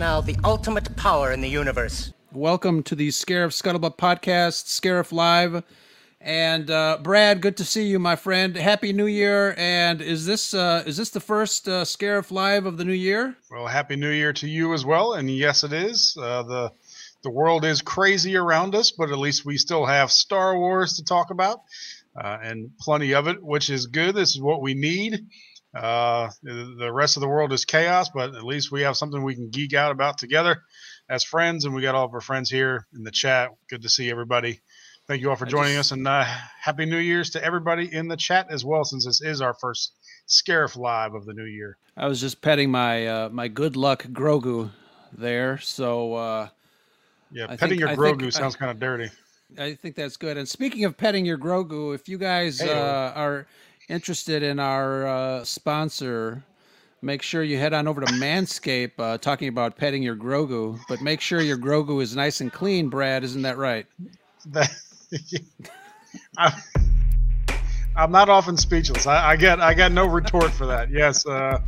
now the ultimate power in the universe. Welcome to the Scarif Scuttlebutt podcast, Scarif Live. And uh, Brad, good to see you, my friend. Happy New Year! And is this uh, is this the first uh, Scarif Live of the new year? Well, happy New Year to you as well. And yes, it is. Uh, the The world is crazy around us, but at least we still have Star Wars to talk about, uh, and plenty of it, which is good. This is what we need. Uh, the rest of the world is chaos, but at least we have something we can geek out about together as friends. And we got all of our friends here in the chat. Good to see everybody. Thank you all for joining us, and uh, happy New Year's to everybody in the chat as well, since this is our first Scarif Live of the new year. I was just petting my uh, my good luck Grogu there, so uh, Yeah, I petting think- your I think Grogu I- sounds kind of dirty. I think that's good. And speaking of petting your Grogu, if you guys Hey-o. uh, are interested in our uh, sponsor, make sure you head on over to Manscaped, uh, talking about petting your Grogu. But make sure your Grogu is nice and clean, Brad. Isn't that right? I'm not often speechless. I, I get I got no retort for that. Yes, uh,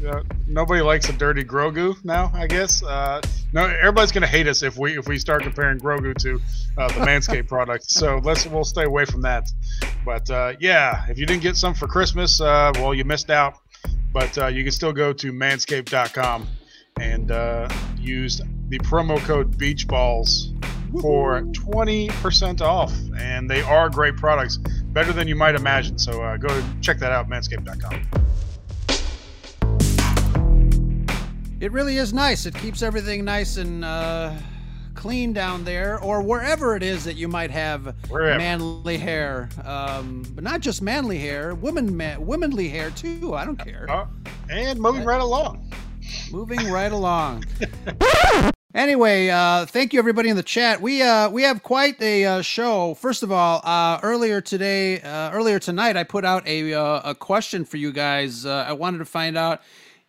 yeah, nobody likes a dirty Grogu now. I guess uh, no, everybody's gonna hate us if we if we start comparing Grogu to uh, the Manscaped product. So let's we'll stay away from that. But uh, yeah, if you didn't get some for Christmas, uh, well, you missed out. But uh, you can still go to Manscaped.com and uh, use the promo code Beachballs for 20% off. And they are great products, better than you might imagine. So uh, go check that out, manscaped.com. It really is nice. It keeps everything nice and uh, clean down there, or wherever it is that you might have Wherever. manly hair. Um, but not just manly hair, women, man, womanly hair too. I don't care. Uh, and moving right along. Moving right along. Anyway, uh, thank you everybody in the chat. We uh, we have quite a uh, show. First of all, uh, earlier today, uh, earlier tonight, I put out a uh, a question for you guys. Uh, I wanted to find out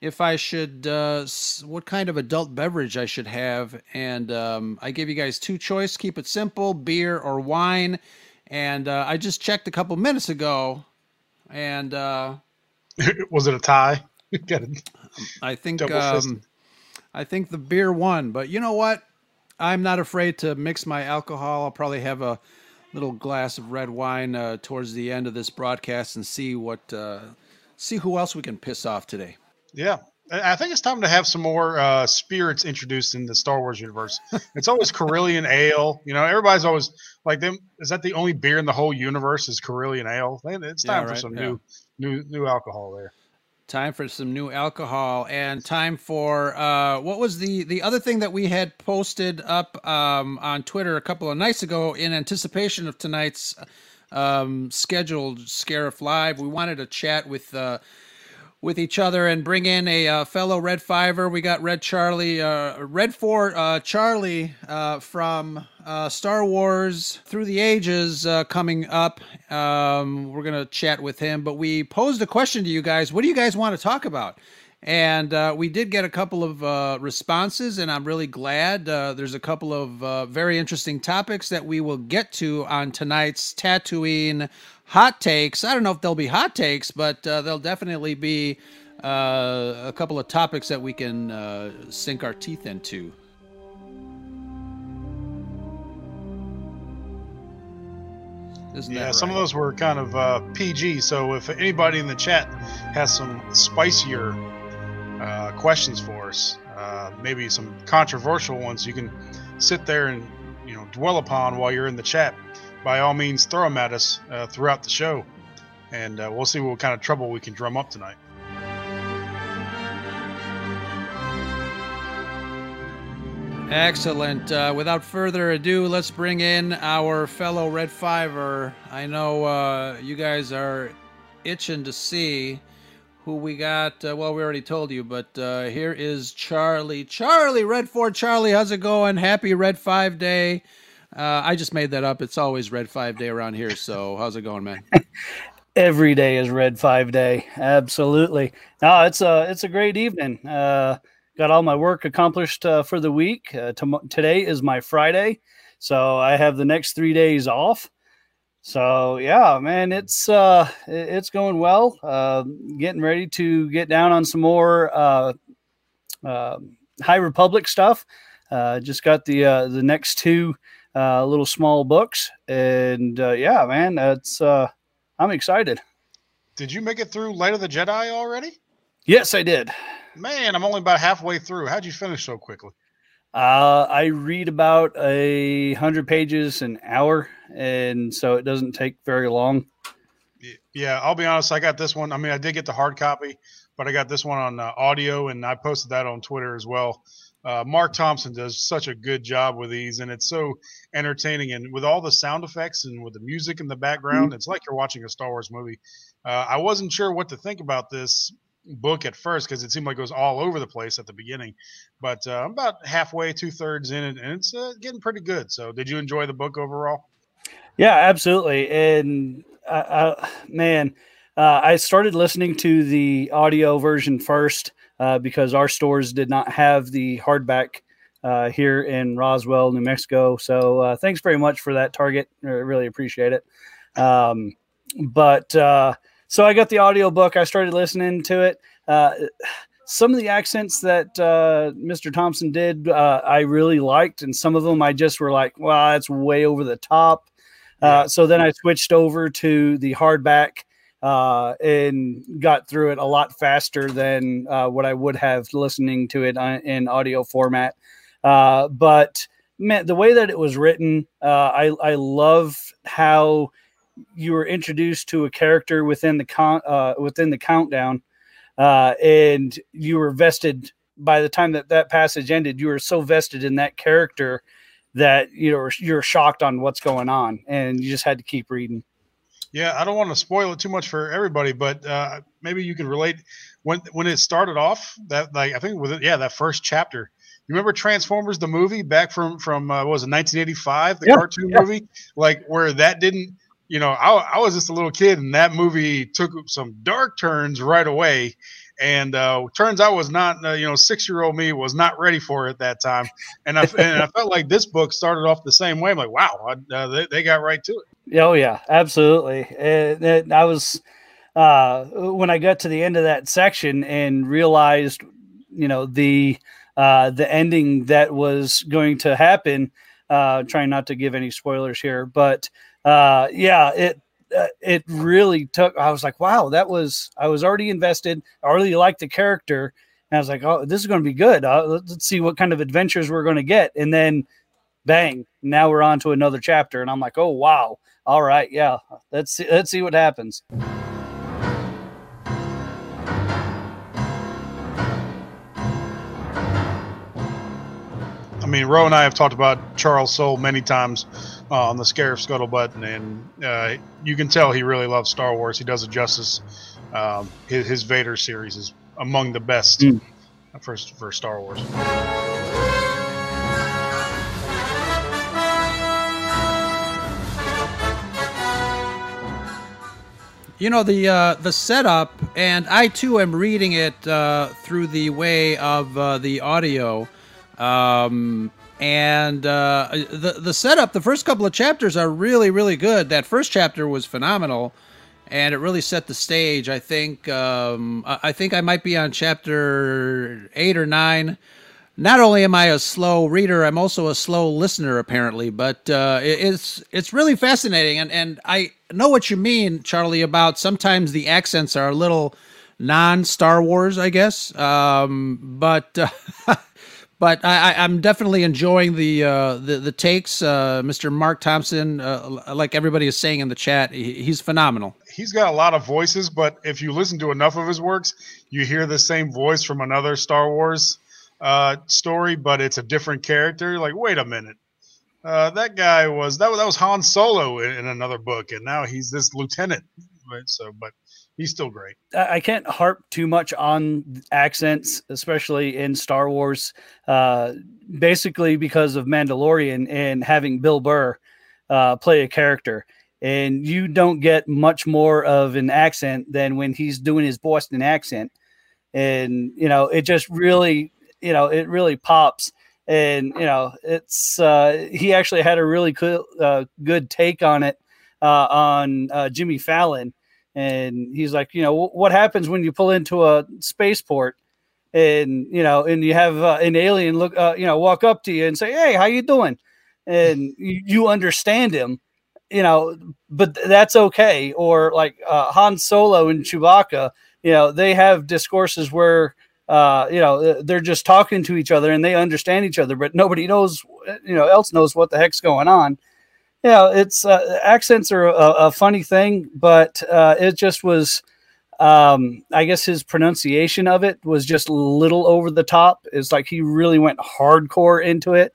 if I should uh, what kind of adult beverage I should have, and um, I gave you guys two choice. Keep it simple: beer or wine. And uh, I just checked a couple minutes ago, and uh, Was it a tie? I think um. I think the beer won, but you know what? I'm not afraid to mix my alcohol. I'll probably have a little glass of red wine uh, towards the end of this broadcast and see what uh, see who else we can piss off today. Yeah. I think it's time to have some more uh, spirits introduced in the Star Wars universe. It's always Corellian Ale. You know, everybody's always like, them. Is that the only beer in the whole universe? Is Corellian Ale? It's Yeah, time for some yeah. new, new, new alcohol there. Time for some new alcohol and time for uh, what was the the other thing that we had posted up um, on Twitter a couple of nights ago in anticipation of tonight's um, scheduled Scarif Live. We wanted to chat with uh, with each other and bring in a uh, fellow Red Fiver. We got Red Charlie, uh, Red Four uh, Charlie uh, from uh, Star Wars Through the Ages uh, coming up. Um, we're gonna chat with him, but we posed a question to you guys. What do you guys want to talk about? And we did get a couple of responses, and I'm really glad. There's a couple of very interesting topics that we will get to on tonight's Tatooine hot takes. I don't know if they'll be hot takes, but uh, they'll definitely be uh, a couple of topics that we can uh, sink our teeth into. Isn't Yeah, that some of those were kind of uh, PG. So if anybody in the chat has some spicier uh, questions for us, uh, maybe some controversial ones, you can sit there and you know dwell upon while you're in the chat. By all means, throw them at us uh, throughout the show, and uh, we'll see what kind of trouble we can drum up tonight. Excellent. Uh, without further ado, let's bring in our fellow Red Fiver. I know uh, you guys are itching to see who we got. Uh, well, we already told you, but uh, here is Charlie. Charlie, Red 4 Charlie, how's it going? Happy Red 5 Day. Uh, I just made that up. It's always Red 5 Day around here. So, how's it going, man? Every day is Red 5 Day. Absolutely. No, it's a, it's a great evening. Uh, got all my work accomplished uh, for the week. Uh, Tom- today is my Friday. So, I have the next three days off. So yeah, man, it's uh, it's going well. Uh, getting ready to get down on some more uh, uh, High Republic stuff. Uh, just got the uh, the next two uh, little small books, and uh, yeah, man, that's uh, I'm excited. Did you make it through Light of the Jedi already? Yes, I did. Man, I'm only about halfway through. How'd you finish so quickly? Uh, I read about a hundred pages an hour, and so it doesn't take very long. Yeah, I'll be honest. I got this one. I mean, I did get the hard copy, but I got this one on uh, audio, and I posted that on Twitter as well. Uh, Mark Thompson does such a good job with these, and it's so entertaining. And with all the sound effects and with the music in the background, mm-hmm. it's like you're watching a Star Wars movie. Uh, I wasn't sure what to think about this book at first because it seemed like it was all over the place at the beginning. But uh, I'm about halfway, two thirds in, it, and it's uh, getting pretty good. So, did you enjoy the book overall? Yeah, absolutely. And uh, uh man, uh, I started listening to the audio version first uh, because our stores did not have the hardback. here in Roswell, New Mexico. So thanks very much for that, Target. I really appreciate it. Um, but so I got the audiobook. I started listening to it. Uh, some of the accents that uh, Mr. Thompson did, uh, I really liked, and some of them I just were like, "Wow, that's way over the top." Uh, so then I switched over to the hardback uh, and got through it a lot faster than uh, what I would have listening to it in audio format. but man, the way that it was written, I I love how you were introduced to a character within the con uh, within the countdown, uh, and you were vested by the time that that passage ended. You were so vested in that character that you know you're shocked on what's going on, and you just had to keep reading. Yeah, I don't want to spoil it too much for everybody, but uh, maybe you can relate when when it started off. That like I think with it, yeah, that first chapter. You remember Transformers the movie back from from uh, was it 1985, the yeah, cartoon yeah. movie, like where that didn't you know, I, I was just a little kid, and that movie took some dark turns right away. And uh, turns out was not, uh, you know, six year old me was not ready for it that time. And I, and I felt like this book started off the same way. I'm like, wow, uh, they, they got right to it. Oh, yeah, absolutely. It, it, I was, uh, when I got to the end of that section and realized, you know, the, uh, the ending that was going to happen, uh, trying not to give any spoilers here, but yeah, it uh, it really took. I was like, wow, that was. I was already invested. I really liked the character, and I was like, oh, this is going to be good. Uh, let's see what kind of adventures we're going to get. And then, bang! Now we're on to another chapter, and I'm like, oh wow, all right, yeah, let's see, let's see what happens. I mean, Ro and I have talked about Charles Soule many times uh, on the Scarif Scuttlebutt, and uh, you can tell he really loves Star Wars. He does it justice. Um, his, his, Vader series is among the best mm. for, for Star Wars. You know the uh, the setup, and I too am reading it uh, through the way of uh, the audio. Um, and uh, the the setup, the first couple of chapters are really really good. That first chapter was phenomenal, and it really set the stage. I think um, I think I might be on chapter eight or nine. Not only am I a slow reader, I'm also a slow listener apparently. But uh, it's it's really fascinating, and and I know what you mean, Charlie, about sometimes the accents are a little non Star Wars, I guess. Um, but uh, but I, am definitely enjoying the uh, the, the takes. Uh, Mr. Mark Thompson, uh, like everybody is saying in the chat, he, he's phenomenal. He's got a lot of voices, but if you listen to enough of his works, you hear the same voice from another Star Wars uh, story, but it's a different character. Like, wait a minute, uh, that guy was that, that was Han Solo in, in, another book, and now he's this lieutenant. Right? So, but he's still great. I can't harp too much on accents, especially in Star Wars, uh, basically because of Mandalorian and having Bill Burr uh, play a character. And you don't get much more of an accent than when he's doing his Boston accent. And, you know, it just really, you know, it really pops. And, you know, it's, uh, he actually had a really cool, uh, good take on it uh, on uh, Jimmy Fallon and he's like, you know, what happens when you pull into a spaceport and you know, and you have uh, an alien look, uh, you know, walk up to you and say, "Hey, how you doing?" and you, understand him, you know, but that's okay. Or like uh, Han Solo and Chewbacca, you know, they have discourses where. Uh, you know, they're just talking to each other and they understand each other, but nobody knows, you know, else knows what the heck's going on know, it's uh, accents are a, a, funny thing, but uh, it just was. Um, I guess his pronunciation of it was just a little over the top. It's like he really went hardcore into it.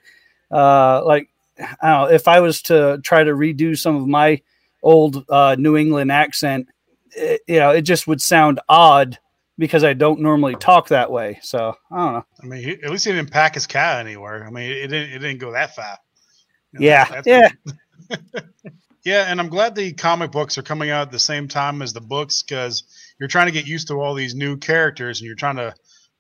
Uh, like, I don't know, if I was to try to redo some of my old uh, New England accent, it, you know, it just would sound odd because I don't normally talk that way. So I don't know. I mean, he, at least he didn't pack his cat anywhere. I mean, it didn't. It didn't go that far. You know, yeah, yeah. yeah, and I'm glad the comic books are coming out at the same time as the books because you're trying to get used to all these new characters, and you're trying to,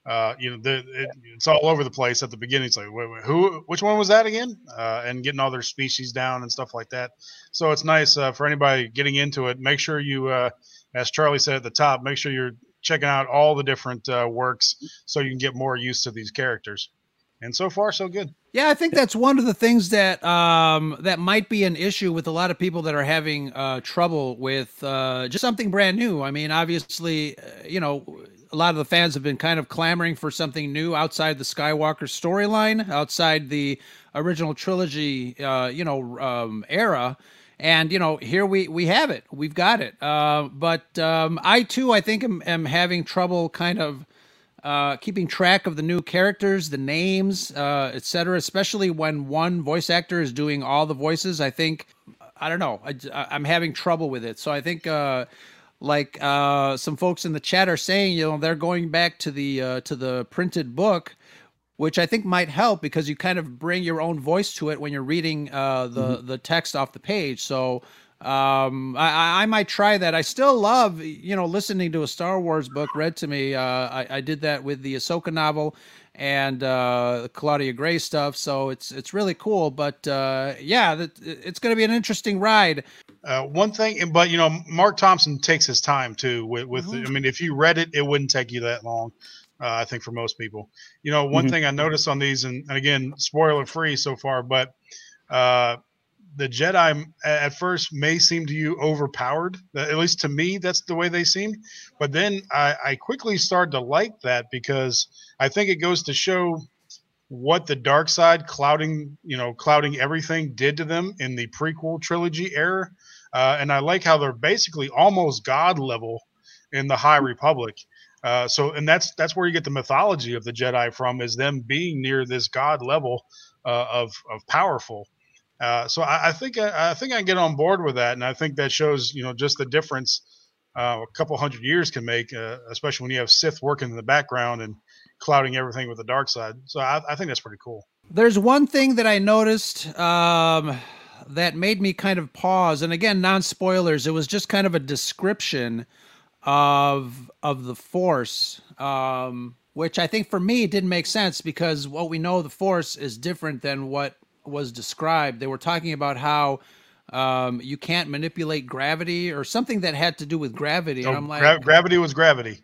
uh, you know, the, it, it's all over the place at the beginning. It's like, wait, wait, who, which one was that again? Uh, and getting all their species down and stuff like that. So it's nice uh, for anybody getting into it. Make sure you, uh, as Charlie said at the top, make sure you're checking out all the different uh, works so you can get more used to these characters. And so far, so good. Yeah, I think that's one of the things that um, that might be an issue with a lot of people that are having uh, trouble with uh, just something brand new. I mean, obviously, uh, you know, a lot of the fans have been kind of clamoring for something new outside the Skywalker storyline, outside the original trilogy, uh, you know, um, era. And you know, here we we have it. We've got it. Uh, but um, I too, I think, am, am having trouble kind of uh, keeping track of the new characters, the names, uh, etc. Especially when one voice actor is doing all the voices. I think I don't know. I, am having trouble with it. So I think. Uh, like uh, some folks in the chat are saying, you know, they're going back to the uh, to the printed book, which I think might help because you kind of bring your own voice to it when you're reading uh, the mm-hmm. the text off the page. So um I, I might try that. I still love you know listening to a star wars book read to me. Uh i, I did that with the ahsoka novel and uh claudia gray stuff so it's it's really cool. But uh yeah that, it's going to be an interesting ride. Uh, one thing but you know mark thompson takes his time too with, with mm-hmm. i mean if you read it it wouldn't take you that long uh, i think for most people. You know one mm-hmm. thing i noticed on these and, and again spoiler free so far but uh the Jedi at first may seem to you overpowered. At least to me, that's the way they seem. But then I, I quickly started to like that because I think it goes to show what the dark side clouding, you know, clouding everything did to them in the prequel trilogy era. Uh, and I like how they're basically almost god level in the High Republic. Uh, so, and that's that's where you get the mythology of the Jedi from, is them being near this god level uh, of of powerful. Uh, so I, I think I, I, think I get on board with that, and I think that shows you know just the difference uh, a couple hundred years can make, uh, especially when you have Sith working in the background and clouding everything with the dark side. So I, I think that's pretty cool. There's one thing that I noticed um, that made me kind of pause, and again, non spoilers. It was just kind of a description of of the Force. Um, which I think for me didn't make sense because what we know the Force is different than what was described, they were talking about how um, you can't manipulate gravity or something that had to do with gravity. and I'm like, gra- gravity was gravity.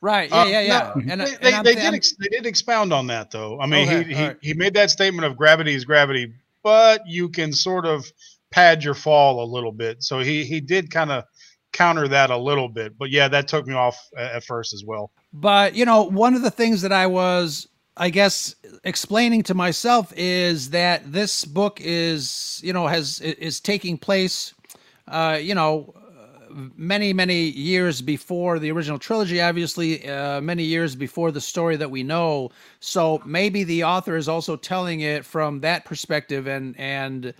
Right. Yeah. Yeah. Yeah. Uh, no, and, they, and they, did ex- they did expound on that though. I mean, okay, he, he, right. he made that statement of gravity is gravity, but you can sort of pad your fall a little bit. So he he did kind of counter that a little bit. But yeah, that took me off at first as well. But you know, one of the things that I was I guess explaining to myself is that this book is, you know, has is taking place, uh, you know, many many years before the original trilogy obviously uh, many years before the story that we know. So maybe the author is also telling it from that perspective and and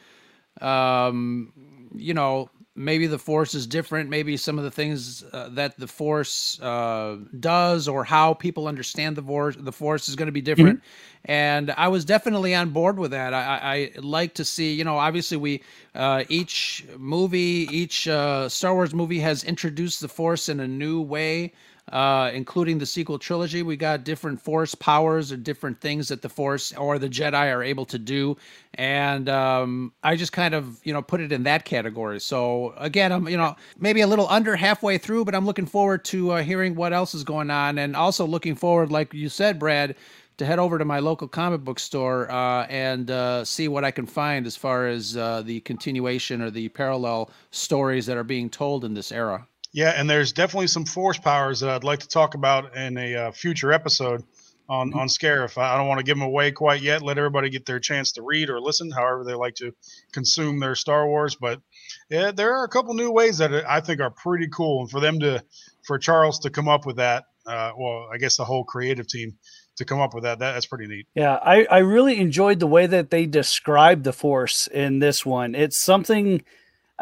um, you know maybe the force is different maybe some of the things uh, that the force uh, does or how people understand the force the force is going to be different. Mm-hmm. and i was definitely on board with that. I, I like to see you know obviously we uh, each movie each uh, star wars movie has introduced the force in a new way uh, including the sequel trilogy. We got different force powers or different things that the force or the Jedi are able to do, and um, I just kind of you know put it in that category. So again, I'm you know maybe a little under halfway through, but I'm looking forward to uh, hearing what else is going on, and also looking forward, like you said, Brad. To head over to my local comic book store uh, and uh, see what I can find as far as uh, the continuation or the parallel stories that are being told in this era. Yeah, and there's definitely some force powers that I'd like to talk about in a uh, future episode on mm-hmm. on Scarif. I don't want to give them away quite yet. Let everybody get their chance to read or listen, however they like to consume their Star Wars. But yeah, there are a couple new ways that I think are pretty cool, and for them to, for Charles to come up with that, uh, well, I guess the whole creative team to come up with that, that that's pretty neat. Yeah, I I really enjoyed the way that they described the Force in this one. It's something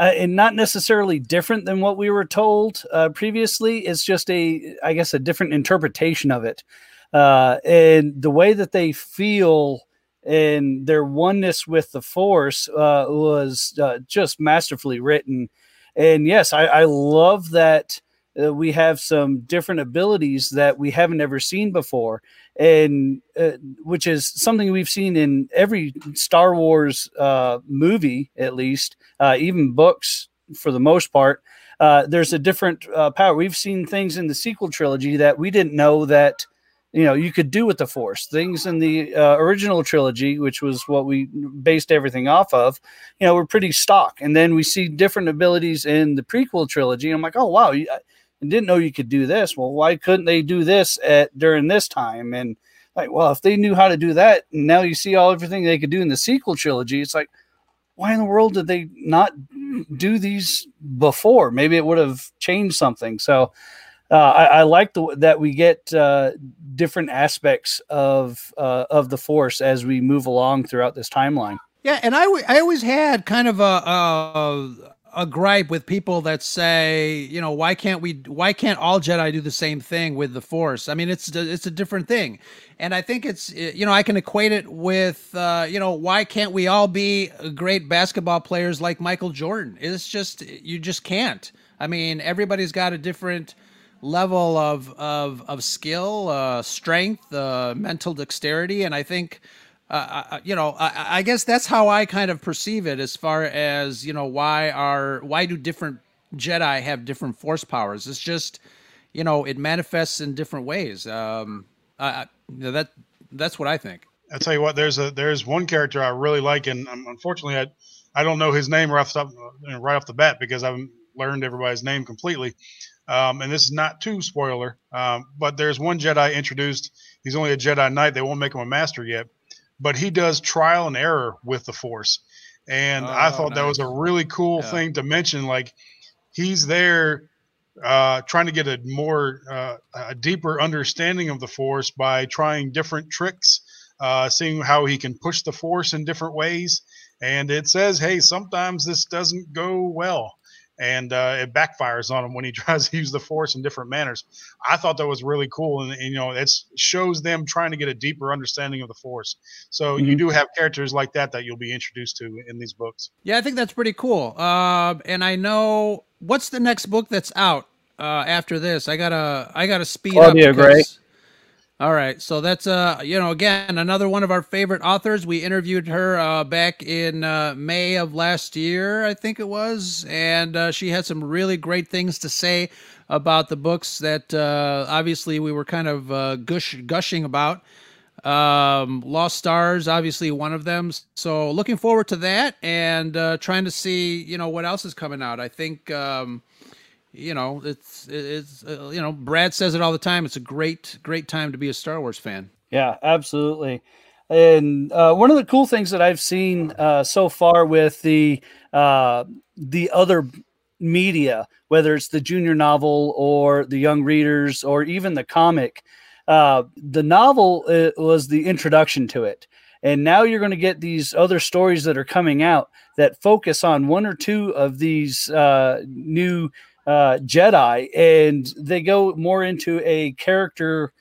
uh, and not necessarily different than what we were told uh, previously. It's just a, I guess, a different interpretation of it. Uh, and the way that they feel and their oneness with the Force uh, was uh, just masterfully written. And yes, I, I love that uh, we have some different abilities that we haven't ever seen before. And uh, which is something we've seen in every star wars uh, movie at least uh, even books for the most part. Uh, there's a different uh, power. We've seen things in the sequel trilogy that we didn't know that you know you could do with the force. Things in the original trilogy which was what we based everything off of you know were pretty stock. And then we see different abilities in the prequel trilogy. I'm like oh wow and didn't know you could do this. Well, why couldn't they do this at during this time? And like, well, if they knew how to do that, and now you see all everything they could do in the sequel trilogy, it's like, why in the world did they not do these before? Maybe it would have changed something. So uh, I, I, like the, that we get uh, different aspects of uh, of the force as we move along throughout this timeline. Yeah, and I, w- I always had kind of a, a a gripe with people that say, you know, why can't we? Why can't all Jedi do the same thing with the Force? I mean, it's it's a different thing, and I think it's you know I can equate it with uh, you know why can't we all be great basketball players like Michael Jordan? It's just you just can't. I mean, everybody's got a different level of of of skill, uh, strength, uh, mental dexterity, and I think uh, you know, I, I, guess that's how I kind of perceive it as far as you know why are why do different Jedi have different force powers? It's just you know it manifests in different ways. Um, I, that that's what I think. I tell you what, there's a there's one character I really like, and um, unfortunately I I don't know his name right off the, uh, right off the bat because I've learned everybody's name completely. Um, and this is not too spoiler, um, but there's one Jedi introduced. He's only a Jedi Knight. They won't make him a master yet but he does trial and error with the force. And oh, I thought nice. that was a really cool yeah. thing to mention. Like he's there uh, trying to get a more uh, a deeper understanding of the force by trying different tricks, uh, seeing how he can push the force in different ways. And it says, hey, sometimes this doesn't go well and uh, it backfires on him when he tries to use the force in different manners. I thought that was really cool, and, and you know, it shows them trying to get a deeper understanding of the force. So mm-hmm. you do have characters like that that you'll be introduced to in these books. Yeah, I think that's pretty cool. Uh, and I know what's the next book that's out uh, after this. I gotta, I gotta speed Claudia up. Because, Gray. All right, so that's uh, you know, again, another one of our favorite authors. We interviewed her uh, back in uh, May of last year, I think it was, and uh, she had some really great things to say about the books that uh, obviously we were kind of uh, gush gushing about. Um, Lost Stars, obviously one of them. So looking forward to that, and uh, trying to see you know what else is coming out. I think. Um, you know, it's it's uh, you know, Brad says it all the time. It's a great great time to be a Star Wars fan. Yeah, absolutely. And uh, one of the cool things that I've seen uh, so far with the uh, the other media, whether it's the junior novel or the young readers or even the comic, uh, the novel uh, was the introduction to it. And now you're going to get these other stories that are coming out that focus on one or two of these uh, new uh, Jedi, and they go more into a character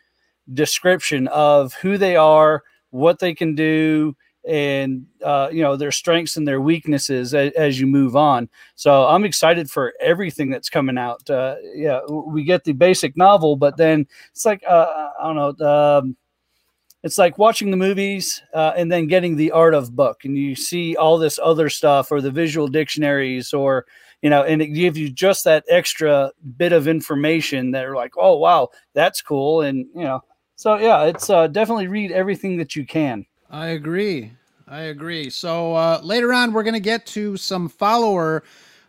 description of who they are, what they can do, and uh, you know their strengths and their weaknesses as, as, you move on. So I'm excited for everything that's coming out. Uh, yeah, we get the basic novel, but then it's like uh, I don't know. Um, it's like watching the movies uh, and then getting the art of book, and you see all this other stuff, or the visual dictionaries, or you know, and it gives you just that extra bit of information that are like, oh wow, that's cool, and you know, so yeah, it's uh, definitely read everything that you can. I agree. I agree. So uh, later on, we're going to get to some follower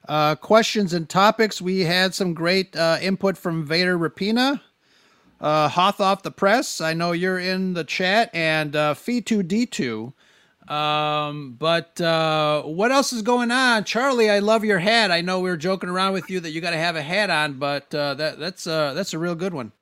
uh, questions and topics. We had some great uh, input from Vader Rapina, uh, Hoth off the press. I know you're in the chat, and uh, Fee2D2. Um, but uh, what else is going on, Charlie? I love your hat. I know we were joking around with you that you got to have a hat on, but uh, that that's uh, that's a real good one.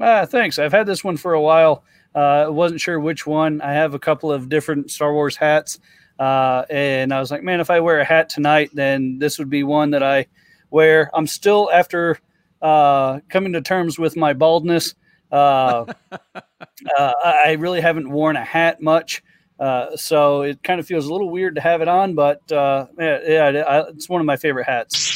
Ah, thanks. I've had this one for a while. Uh, wasn't sure which one. I have a couple of different Star Wars hats, uh, and I was like, man, if I wear a hat tonight, then this would be one that I wear. I'm still after uh, coming to terms with my baldness. Uh, uh, I really haven't worn a hat much. Uh, so it kind of feels a little weird to have it on, but uh, yeah, yeah, it's one of my favorite hats.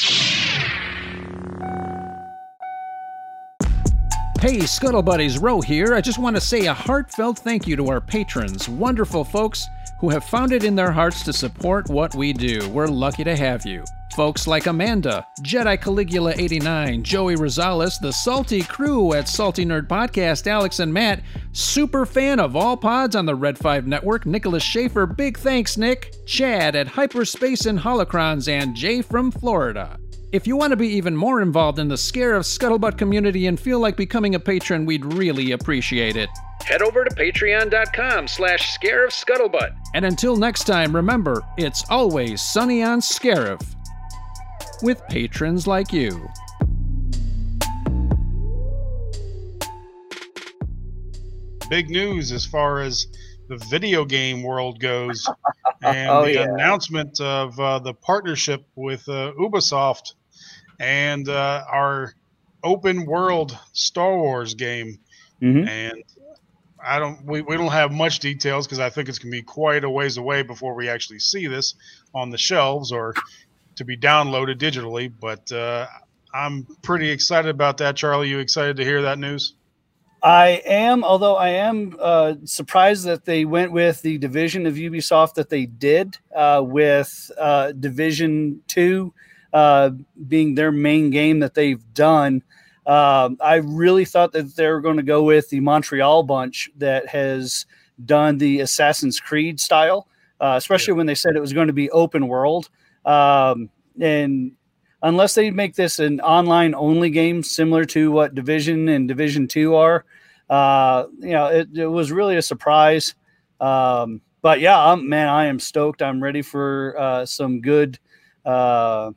Hey, Scuttle Buddies, Roe here. I just want to say a heartfelt thank you to our patrons, wonderful folks who have found it in their hearts to support what we do. We're lucky to have you. Folks like Amanda, Jedi Caligula 89, Joey Rosales, the Salty Crew at Salty Nerd Podcast, Alex and Matt, super fan of all pods on the Red 5 Network, Nicholas Schaefer, big thanks, Nick, Chad at Hyperspace and Holocrons, and Jay from Florida. If you want to be even more involved in the Scarif Scuttlebutt community and feel like becoming a patron, we'd really appreciate it. Head over to patreon.com slash Scarif Scuttlebutt. And until next time, remember, it's always sunny on Scarif. With patrons like you. Big news as far as the video game world goes, and oh, the yeah. announcement of uh, the partnership with uh, Ubisoft and uh, our open world Star Wars game. Mhm. And I don't, we, we don't have much details because I think it's going to be quite a ways away before we actually see this on the shelves or to be downloaded digitally. But uh, I'm pretty excited about that. Charlie, you excited to hear that news? I am, although I am uh, surprised that they went with the division of Ubisoft that they did uh, with uh, Division Two uh, being their main game that they've done. Um, I really thought that they were going to go with the Montreal bunch that has done the Assassin's Creed style, uh, especially when they said it was going to be open world. Um, and unless they make this an online only game similar to what Division and Division Two are, uh, you know, it, it was really a surprise. Um, but yeah, I'm, man, I am stoked. I'm ready for uh, some good, uh,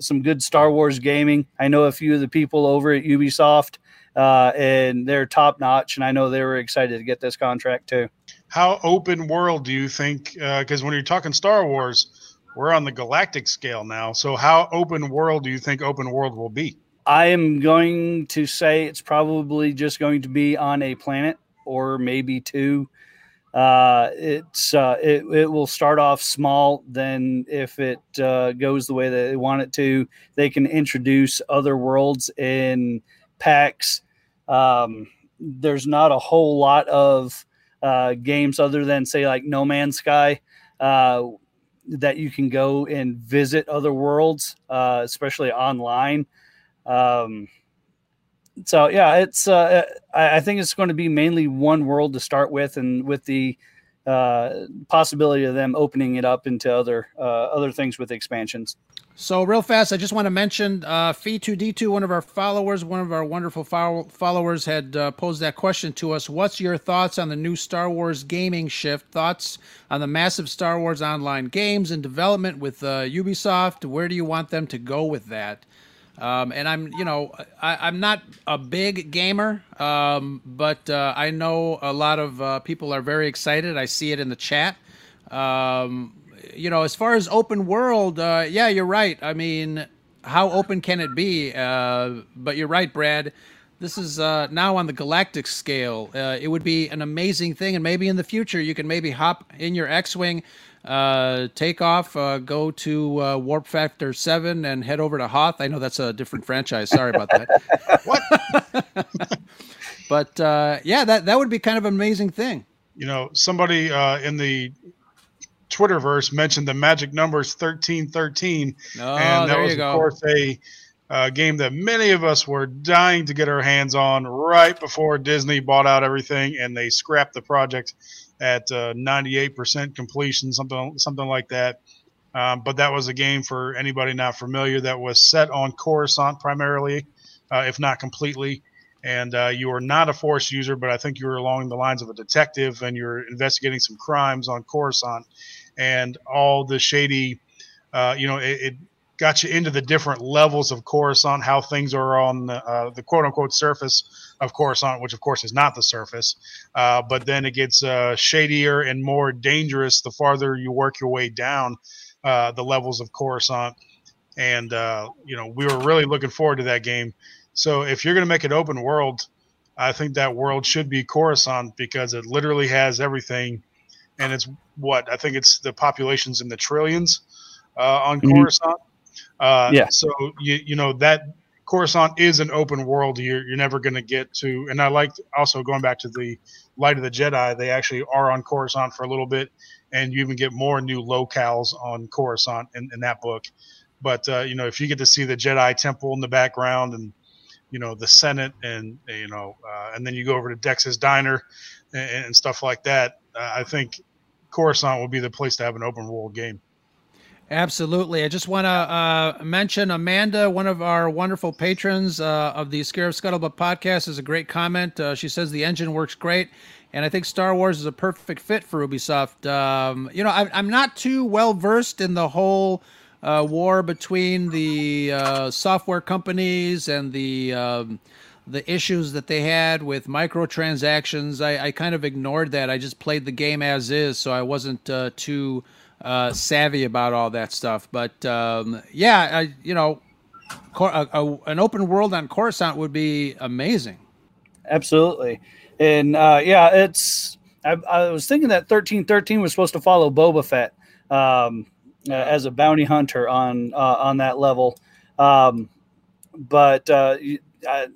some good Star Wars gaming. I know a few of the people over at Ubisoft, uh, and they're top notch, and I know they were excited to get this contract too. How open world do you think? Because when you're talking Star Wars, we're on the galactic scale now. So how open world do you think open world will be? I am going to say it's probably just going to be on a planet or maybe two. Uh, it's uh, it, it will start off small. Then, if it uh, goes the way that they want it to, they can introduce other worlds in packs. Um, there's not a whole lot of uh, games other than say like No Man's Sky uh, that you can go and visit other worlds, uh, especially online. Um, so yeah, it's uh, I, I think it's going to be mainly one world to start with, and with the uh, possibility of them opening it up into other uh, other things with expansions. So real fast, I just want to mention uh, Fee2D2, one of our followers, one of our wonderful follow- followers, had uh, posed that question to us. What's your thoughts on the new Star Wars gaming shift? Thoughts on the massive Star Wars online games and development with uh, Ubisoft? Where do you want them to go with that? Um, and I'm, you know, I, am not a big gamer, um, but uh, I know a lot of uh, people are very excited. I see it in the chat. Um, you know, as far as open world, uh, yeah, you're right. I mean, how open can it be? Uh, but you're right, Brad. This is uh, now on the galactic scale. Uh, it would be an amazing thing, and maybe in the future you can maybe hop in your X-wing, uh, take off, uh, go to uh, Warp Factor Seven, and head over to Hoth. I know that's a different franchise. Sorry about that. what? but uh, yeah, that that would be kind of an amazing thing. You know, somebody uh, in the Twitterverse mentioned the magic numbers thirteen thirteen, oh, and that was of course a uh, game that many of us were dying to get our hands on right before Disney bought out everything and they scrapped the project at uh, 98% completion, something something like that. Um, but that was a game for anybody not familiar that was set on Coruscant primarily, uh, if not completely. And uh, you were not a Force user, but I think you were along the lines of a detective and you're investigating some crimes on Coruscant and all the shady, uh, you know, it, it got you into the different levels of Coruscant, how things are on the, uh, the quote unquote surface of Coruscant, which of course is not the surface. Uh, but then it gets uh, shadier and more dangerous the farther you work your way down uh, the levels of Coruscant. And, uh, you know, we were really looking forward to that game. So if you're going to make it open world, I think that world should be Coruscant because it literally has everything. And it's what I think it's the populations in the trillions uh, on mm-hmm. Coruscant. Uh, yeah. So you you know that Coruscant is an open world. You're you're never going to get to. And I like also going back to the Light of the Jedi. They actually are on Coruscant for a little bit, and you even get more new locales on Coruscant in, in that book. But uh, you know, if you get to see the Jedi Temple in the background and you know the Senate and you know, uh, and then you go over to Dex's Diner and, and stuff like that, uh, I think Coruscant will be the place to have an open world game. Absolutely. I just want to uh, mention Amanda, one of our wonderful patrons uh, of the Scarif Scuttlebutt podcast, is a great comment. Uh, she says the engine works great, and I think Star Wars is a perfect fit for Ubisoft. Um, you know, I, am not too well versed in the whole uh, war between the uh, software companies and the. Um, the issues that they had with microtransactions, I, I, kind of ignored that. I just played the game as is, so I wasn't uh, too uh, savvy about all that stuff. But um, yeah, I, you know, a, a, an open world on Coruscant would be amazing. Absolutely, and uh, yeah, it's. I, I, was thinking that thirteen thirteen was supposed to follow Boba Fett um, uh, as a bounty hunter on uh, on that level, um, but uh,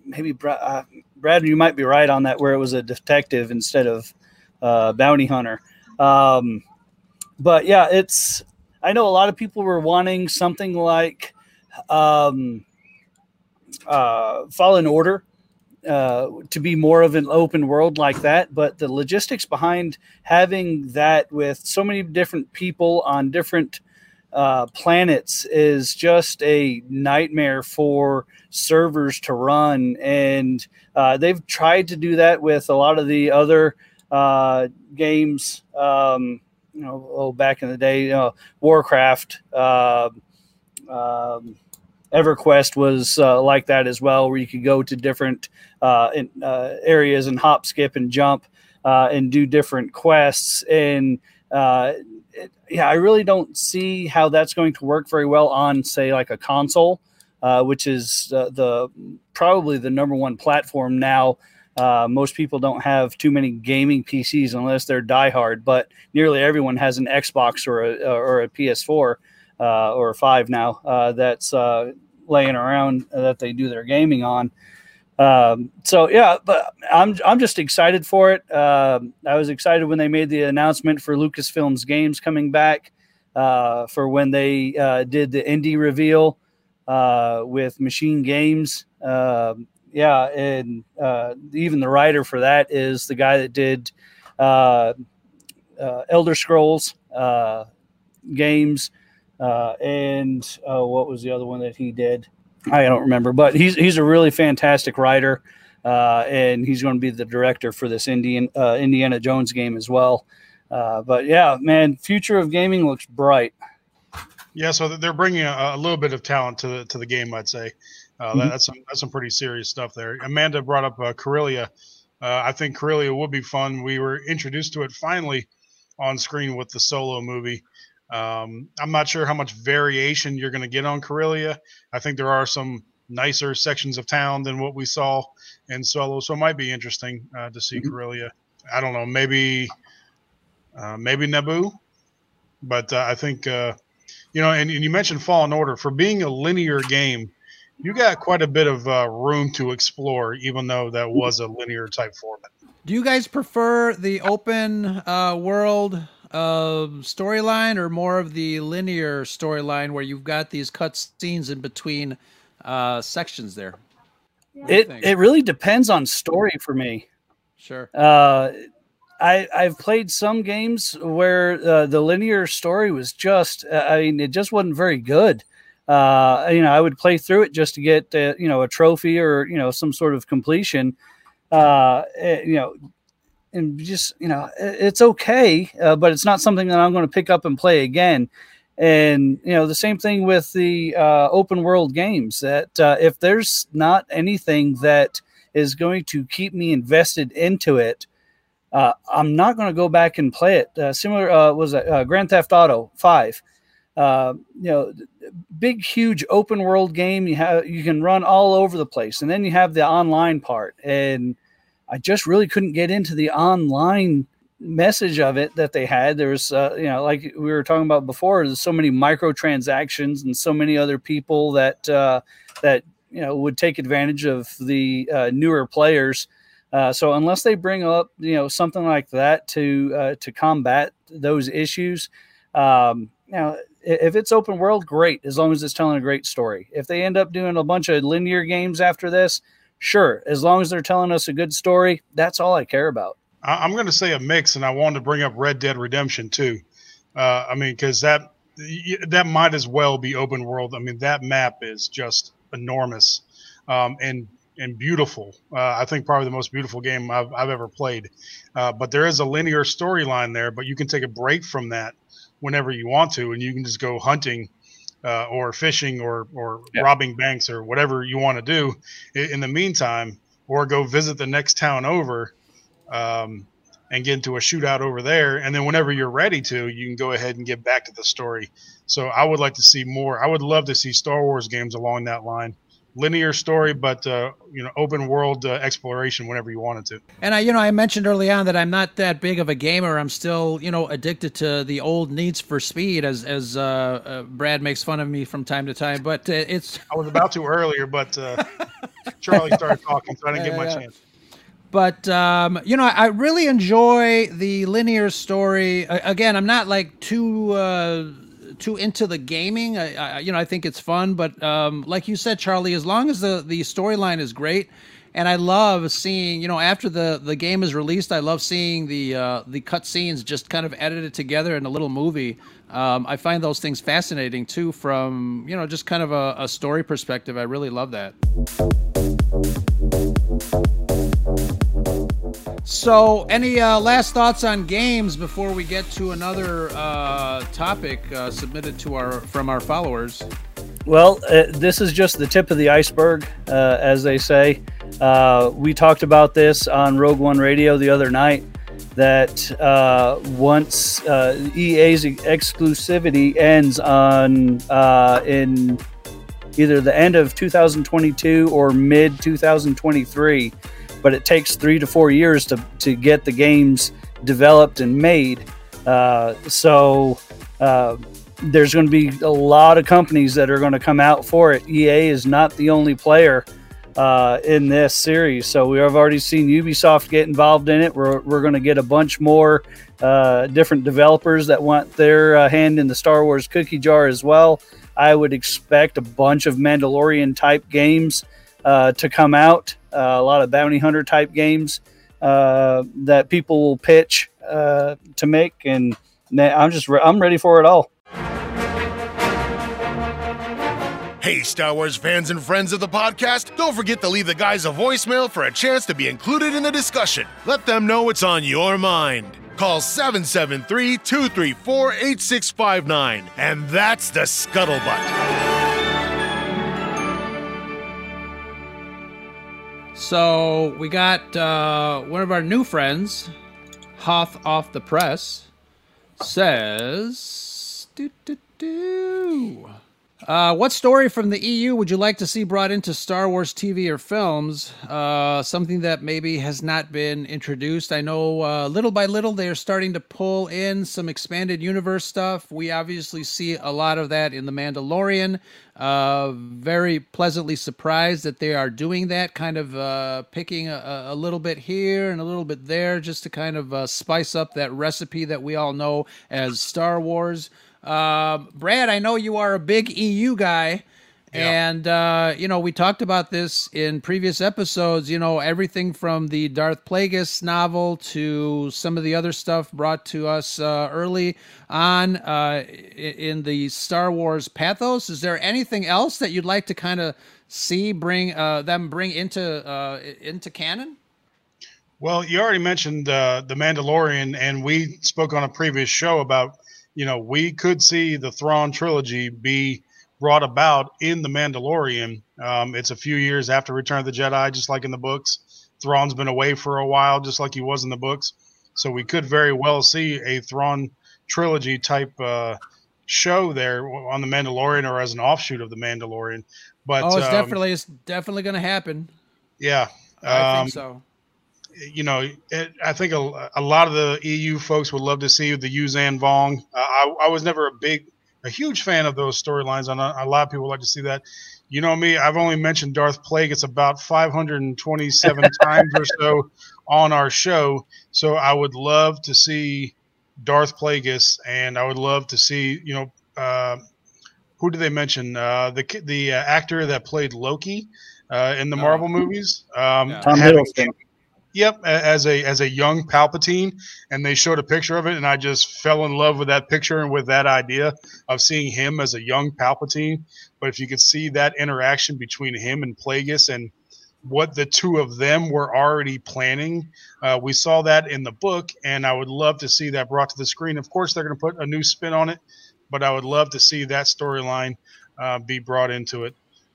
maybe uh, Brad, you might be right on that, where it was a detective instead of uh bounty hunter. Um, but yeah, it's. I know a lot of people were wanting something like um, uh, Fallen Order uh, to be more of an open world like that. But the logistics behind having that with so many different people on different uh, planets is just a nightmare for servers to run. And uh, they've tried to do that with a lot of the other uh, games. Um, you know, oh, back in the day, you know, Warcraft, uh, um, EverQuest was uh, like that as well, where you could go to different uh, in, uh, areas and hop, skip, and jump uh, and do different quests. And uh, it, yeah, I really don't see how that's going to work very well on, say, like a console, which is the probably the number one platform now uh, most people don't have too many gaming PCs unless they're diehard, but nearly everyone has an Xbox or a, or a PS4 uh, or a five now uh, that's uh, laying around that they do their gaming on. Um, so yeah, but I'm I'm just excited for it. Um, I was excited when they made the announcement for Lucasfilm's games coming back uh, for when they uh, did the Indy reveal with Machine Games. Um, yeah, and uh, even the writer for that is the guy that did uh, uh, Elder Scrolls uh, games, uh, and uh, what was the other one that he did? I don't remember, but he's he's a really fantastic writer, and he's going to be the director for this Indian Indiana Jones game as well. but yeah, man, future of gaming looks bright. Yeah, so they're bringing a, a little bit of talent to the to the game, I'd say Uh, mm-hmm. that, that's some that's some pretty serious stuff there. Amanda brought up uh, Corellia. Uh, I think Corellia would be fun. We were introduced to it finally on screen with the solo movie. Um, I'm not sure how much variation you're going to get on Corellia. I think there are some nicer sections of town than what we saw in Solo, so it might be interesting uh, to see mm-hmm. Corellia. I don't know, maybe uh, maybe Naboo, but uh, I think uh, you know. And, and, you mentioned Fallen Order for being a linear game. You got quite a bit of uh, room to explore, even though that was a linear type format. Do you guys prefer the open uh, world uh, storyline or more of the linear storyline where you've got these cut scenes in between uh, sections there? It it really depends on story for me. Sure. Uh, I I've played some games where uh, the linear story was just uh, I mean it just wasn't very good. Uh, you know, I would play through it just to get uh, you know a trophy or you know some sort of completion. Uh, eh, you know, and just you know it's okay, uh, but it's not something that I'm going to pick up and play again. And you know the same thing with the uh, open world games. That uh, if there's not anything that is going to keep me invested into it, I'm not going to go back and play it. Similar was Grand Theft Auto Five. you know, big, huge open world game. You have you can run all over the place, and then you have the online part and I just really couldn't get into the online message of it that they had. There was, uh, you know, like we were talking about before, there's so many microtransactions and so many other people that uh, that you know would take advantage of the uh, newer players. Uh, so unless they bring up, you know, something like that to uh, to combat those issues, um, you know, if it's open world, great, as long as it's telling a great story. If they end up doing a bunch of linear games after this, Sure, as long as they're telling us a good story, that's all I care about. I'm going to say a mix, and I wanted to bring up Red Dead Redemption too. Uh, I mean, because that that might as well be open world. I mean, that map is just enormous um, and and beautiful. Uh, I think probably the most beautiful game I've, I've ever played. Uh, but there is a linear storyline there, but you can take a break from that whenever you want to, and you can just go hunting uh, or fishing or or yeah. robbing banks or whatever you want to do in the meantime, or go visit the next town over. Um, and get into a shootout over there. And then whenever you're ready to, you can go ahead and get back to the story. So I would like to see more. I would love to see Star Wars games along that line linear story, but uh, you know, open world uh, exploration whenever you wanted to. And I, you know, I mentioned early on that I'm not that big of a gamer. I'm still, you know, addicted to the old needs for speed, as as uh, uh Brad makes fun of me from time to time. But uh, it's. I was about to earlier, but uh, Charlie started talking, so I didn't get my chance. But um, you know, I really enjoy the linear story. Again, I'm not like too too into the gaming. I, I, you know, I think it's fun, but um, like you said, Charlie, as long as the the storyline is great, and I love seeing, you know, after the the game is released, I love seeing the uh, the cut scenes just kind of edited together in a little movie. Um, I find those things fascinating too, from you know, just kind of a, a story perspective. I really love that. So, any uh, last thoughts on games before we get to another uh, topic uh, submitted to our from our followers? Well, uh, this is just the tip of the iceberg, uh, as they say. Uh, we talked about this on Rogue One Radio the other night. That once EA's exclusivity ends on in either the end of 2022 or mid 2023 but it takes three to four years to, to get the games developed and made. Uh, so uh, there's going to be a lot of companies that are going to come out for it. EA is not the only player uh, in this series. So we have already seen Ubisoft get involved in it. We're, we're going to get a bunch more uh, different developers that want their uh, hand in the Star Wars cookie jar as well. I would expect a bunch of Mandalorian type games uh, to come out a lot of bounty hunter type games uh, that people will pitch uh, to make, and I'm just re- I'm ready for it all. Hey, Star Wars fans and friends of the podcast, don't forget to leave the guys a voicemail for a chance to be included in the discussion. Let them know what's on your mind. Call 773 234 8659, and that's the scuttlebutt. So we got uh, one of our new friends, Hoth off the press, says, doo, doo, doo. Uh, what story from the EU would you like to see brought into Star Wars TV or films? Uh, something that maybe has not been introduced. I know uh, little by little they are starting to pull in some expanded universe stuff. We obviously see a lot of that in The Mandalorian. Uh, very pleasantly surprised that they are doing that, kind of uh, picking a, a, little bit here and a little bit there just to kind of uh, spice up that recipe that we all know as Star Wars. Uh, Brad, I know you are a big EU guy. Yeah. And, uh, you know, we talked about this in previous episodes, you know, everything from the Darth Plagueis novel to some of the other stuff brought to us uh, early on uh, in the Star Wars pathos. Is there anything else that you'd like to kind of see bring uh, them bring into uh, into canon? Well, you already mentioned uh, the Mandalorian, and we spoke on a previous show about you know, we could see the Thrawn trilogy be brought about in the Mandalorian. Um, it's a few years after Return of the Jedi, just like in the books. Thrawn's been away for a while, just like he was in the books. So we could very well see a Thrawn trilogy type uh, show there on the Mandalorian or as an offshoot of the Mandalorian. But oh, it's um, definitely it's definitely going to happen. Yeah, I um, think so you know, it, I think a, a, lot of the EU folks would love to see the Yuuzhan Vong. Uh, I, I, was never a big, a huge fan of those storylines. and a lot of people like to see that. You know me, I've only mentioned Darth Plagueis about 527 times or so on our show. So I would love to see Darth Plagueis, and I would love to see, you know, uh, who did they mention? Uh, the the uh, actor that played Loki uh, in the. Marvel movies. Um, yeah. Tom Hiddleston Yep, as a as a young Palpatine, and they showed a picture of it, and I just fell in love with that picture and with that idea of seeing him as a young Palpatine. But if you could see that interaction between him and Plagueis and what the two of them were already planning, uh, we saw that in the book, and I would love to see that brought to the screen. Of course, they're going to put a new spin on it, but I would love to see that storyline uh, be brought into it.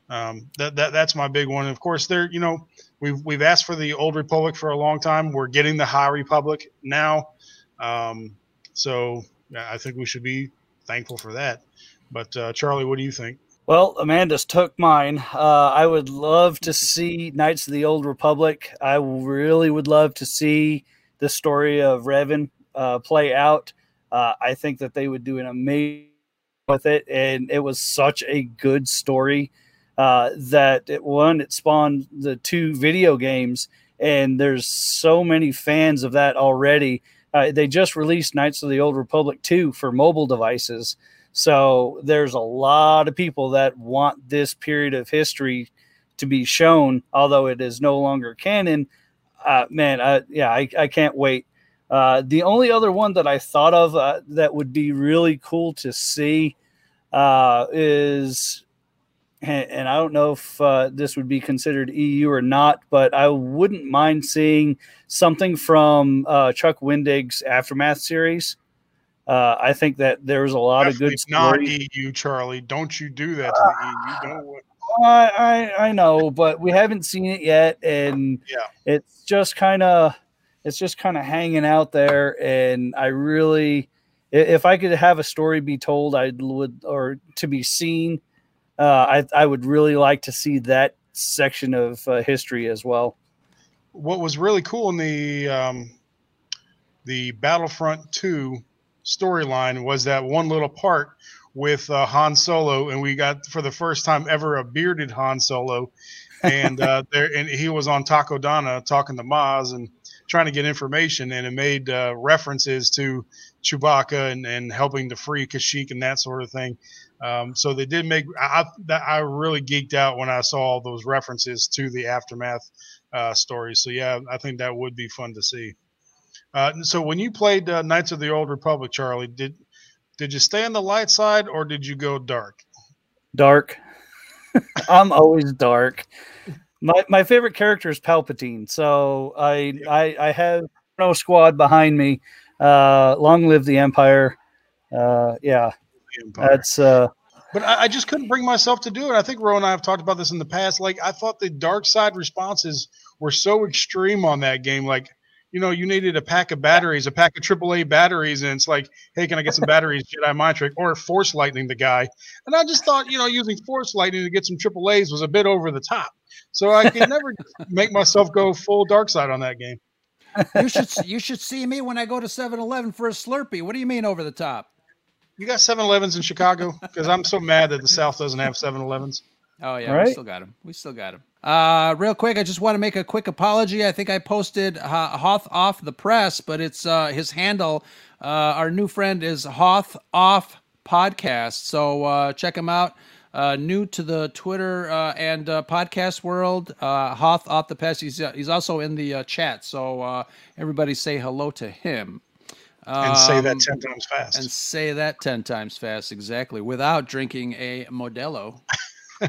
Um, that, that that's my big one. Of course, there you know we've we've asked for the old republic for a long time. We're getting the high republic now, um, so I think we should be thankful for that. But uh, Charlie, what do you think? Well, Amanda's took mine. Uh, I would love to see Knights of the Old Republic. I really would love to see the story of Revan uh, play out. Uh, I think that they would do an amazing with it, and it was such a good story uh, that it, one it spawned the two video games, and there's so many fans of that already. Uh, they just released Knights of the Old Republic 2 for mobile devices. So there's a lot of people that want this period of history to be shown, although it is no longer canon. Uh, man, I, yeah, I, I can't wait. Uh, the only other one that I thought of uh, that would be really cool to see uh, is and I don't know if uh, this would be considered EU or not, but I wouldn't mind seeing something from uh, Chuck Wendig's Aftermath series. Uh, I think that there's a lot Definitely of good stories. Not EU, Charlie. Don't you do that to the EU? Don't. I, I I know, but we haven't seen it yet, and yeah, it's just kind of it's just kind of hanging out there. And I really, if I could have a story be told, I would or to be seen uh, I, I would really like to see that section of uh, history as well. What was really cool in the um, the Battlefront Two storyline was that one little part with uh, Han Solo, and we got for the first time ever a bearded Han Solo, and uh, there and he was on Taco Takodana talking to Maz and trying to get information, and it made uh, references to Chewbacca and, and helping to free Kashyyyk and that sort of thing. Um, so they did make. I, I really geeked out when I saw all those references to the aftermath uh, stories. So yeah, I think that would be fun to see. Uh, so when you played uh, Knights of the Old Republic, Charlie, did did you stay on the light side or did you go dark? Dark. I'm always dark. My my favorite character is Palpatine, so I yeah. I, I have no squad behind me. Uh, long live the Empire. Uh, yeah, Empire. That's uh but I, I, just couldn't bring myself to do it. I think Ro and I have talked about this in the past. Like I thought the dark side responses were so extreme on that game. Like, you know, you needed a pack of batteries, a pack of AAA batteries, and it's like, hey, can I get some batteries, Jedi Mind Trick, or Force Lightning the guy? And I just thought, you know, using Force Lightning to get some AAA's was a bit over the top. So I can never make myself go full dark side on that game. you should you should see me when I go to 7-Eleven for a Slurpee. What do you mean over the top? You got 7-Elevens in Chicago? Because I'm so mad that the South doesn't have 7-Elevens. Oh yeah, Right. we still got them. We still got them. Uh, real quick, I just want to make a quick apology. I think I posted uh, Hoth off the press, but it's uh, his handle. Uh, our new friend is Hoth off podcast, so uh, check him out. Uh, new to the Twitter uh, and uh, podcast world, uh, Hoth off the press. He's uh, he's also in the uh, chat, so uh, everybody say hello to him. And say that Um, 10 times fast. and say that 10 times fast exactly without drinking a modelo uh,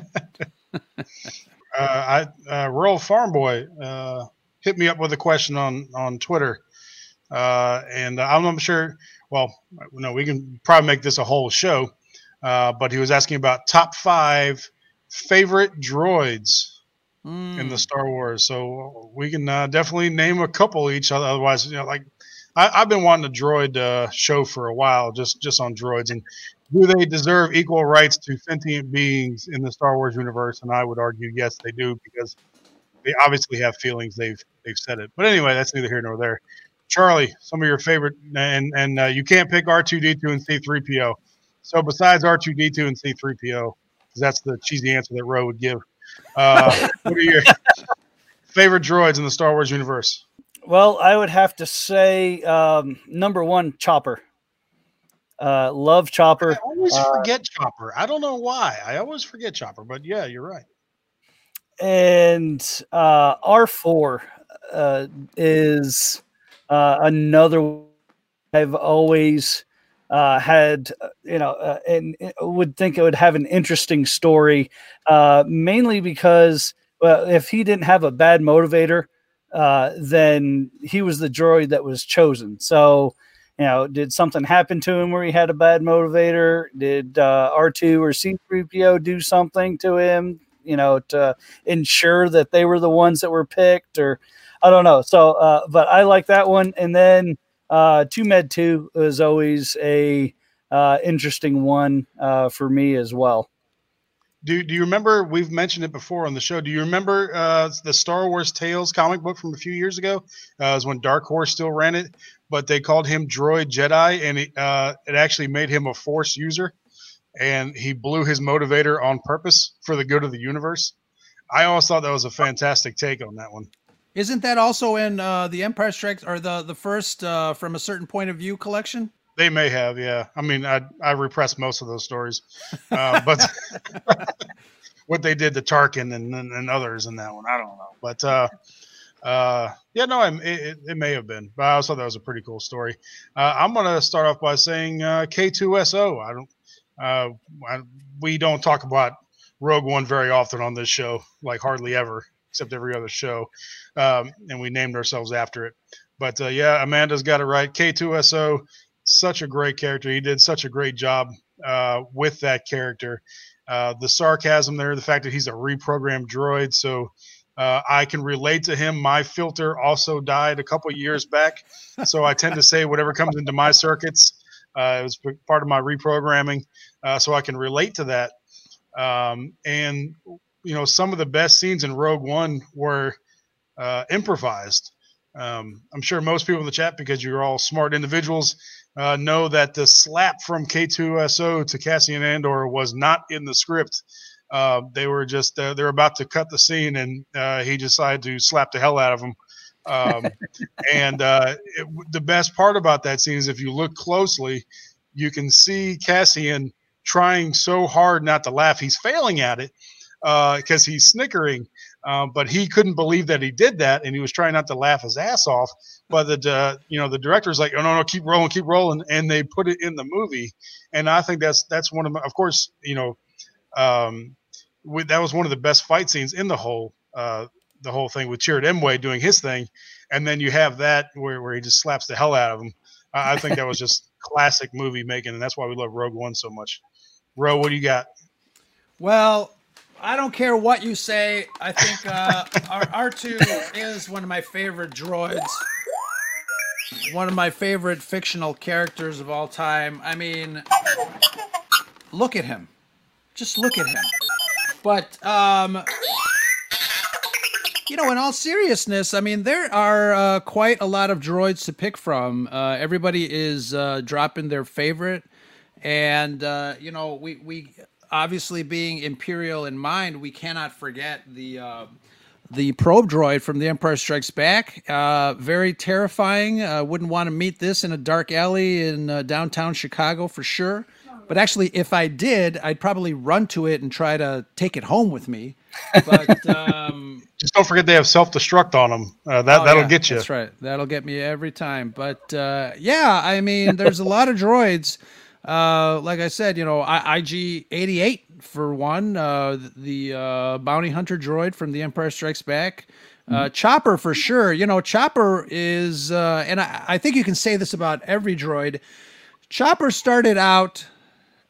I uh, rural farm boy uh, hit me up with a question on on Twitter, uh, and I'm not sure. Well, no, we can probably make this a whole show, uh, but he was asking about top five favorite droids in the Star Wars. So we can uh, definitely name a couple each. Otherwise, you know, like I, I've been wanting a droid uh, show for a while, just just on droids and do they deserve equal rights to sentient beings in the Star Wars universe? And I would argue, yes, they do, because they obviously have feelings. They've they've said it. But anyway, that's neither here nor there. Charlie, some of your favorite, and and uh, you can't pick R two D two and C three PO. So besides R two D two and C three PO, because that's the cheesy answer that Roe would give. Uh, what are your favorite droids in the Star Wars universe? Well, I would have to say um, number one, Chopper. Uh, love Chopper. I always Uh, forget Chopper. I don't know why. I always forget Chopper, but yeah, you're right. and uh, R4 uh, is uh, another. I've always uh, had, uh, you know, uh, and and would think it would have an interesting story, uh, mainly because well, if he didn't have a bad motivator, uh, then he was the droid that was chosen. So. You know, did something happen to him where he had a bad motivator? Did uh, R2 or C3PO do something to him? you know, to ensure that they were the ones that were picked, or I don't know. So, uh, but I like that one. And then uh, Two Med Two is always a uh, interesting one uh, for me as well. Do, do you remember? We've mentioned it before on the show. Do you remember uh, the Star Wars Tales comic book from a few years ago? Uh, it was when Dark Horse still ran it, but they called him Droid Jedi, and it, uh, it actually made him a Force user, and he blew his motivator on purpose for the good of the universe. I always thought that was a fantastic take on that one. Isn't that also in uh, the Empire Strikes or the the first uh, from a certain point of view collection? They may have, yeah. I mean, I I repressed most of those stories, uh, but what they did to Tarkin and, and and others in that one, I don't know. But uh, uh, yeah, no, it, it, it may have been, but I also thought that was a pretty cool story. Uh, I'm gonna start off by saying uh, K2SO. I don't, uh, I, we don't talk about Rogue One very often on this show, like hardly ever, except every other show, um, and we named ourselves after it. But uh, yeah, Amanda's got it right. K2SO such a great character. He did such a great job uh, with that character. Uh, the sarcasm there, the fact that he's a reprogrammed droid, so uh, I can relate to him. My filter also died a couple years back, so I tend to say whatever comes into my circuits. Uh, it was part of my reprogramming, uh, so I can relate to that. Um, and you know, some of the best scenes in Rogue One were uh, improvised. Um, I'm sure most people in the chat, because you're all smart individuals, uh, know that the slap from K2SO to Cassian Andor was not in the script. Uh, they were just uh, they were about to cut the scene, and uh, he decided to slap the hell out of him. Um, and uh, it, the best part about that scene is if you look closely, you can see Cassian trying so hard not to laugh. He's failing at it because he's snickering, um, but he couldn't believe that he did that, and he was trying not to laugh his ass off. But the uh, you know the director's like, oh no no, keep rolling, keep rolling, and they put it in the movie. And I think that's that's one of my, of course you know um, with, that was one of the best fight scenes in the whole uh, the whole thing with Chirrut Îmwe doing his thing, and then you have that where, where he just slaps the hell out of him. I, I think that was just classic movie making, and that's why we love Rogue One so much. Ro, what do you got? Well, I don't care what you say. I think uh, R two is one of my favorite droids. One of my favorite fictional characters of all time. I mean, look at him. Just look at him. But um, you know, in all seriousness, I mean, there are uh, quite a lot of droids to pick from. Uh, everybody is uh, dropping their favorite, and uh, you know, we we obviously being Imperial in mind, we cannot forget the uh, the probe droid from The Empire Strikes Back. Uh, very terrifying. Uh, wouldn't want to meet this in a dark alley in uh, downtown Chicago for sure. But actually, if I did, I'd probably run to it and try to take it home with me. But um, just don't forget they have self destruct on them. Uh, that oh, that'll yeah, get you. That's right. That'll get me every time. But uh, yeah, I mean, there's a lot of droids. Uh, like I said, you know, IG 88 for one, uh, the uh, bounty hunter droid from The Empire Strikes Back. Uh, mm-hmm. Chopper for sure. You know, Chopper is, uh, and I, I think you can say this about every droid. Chopper started out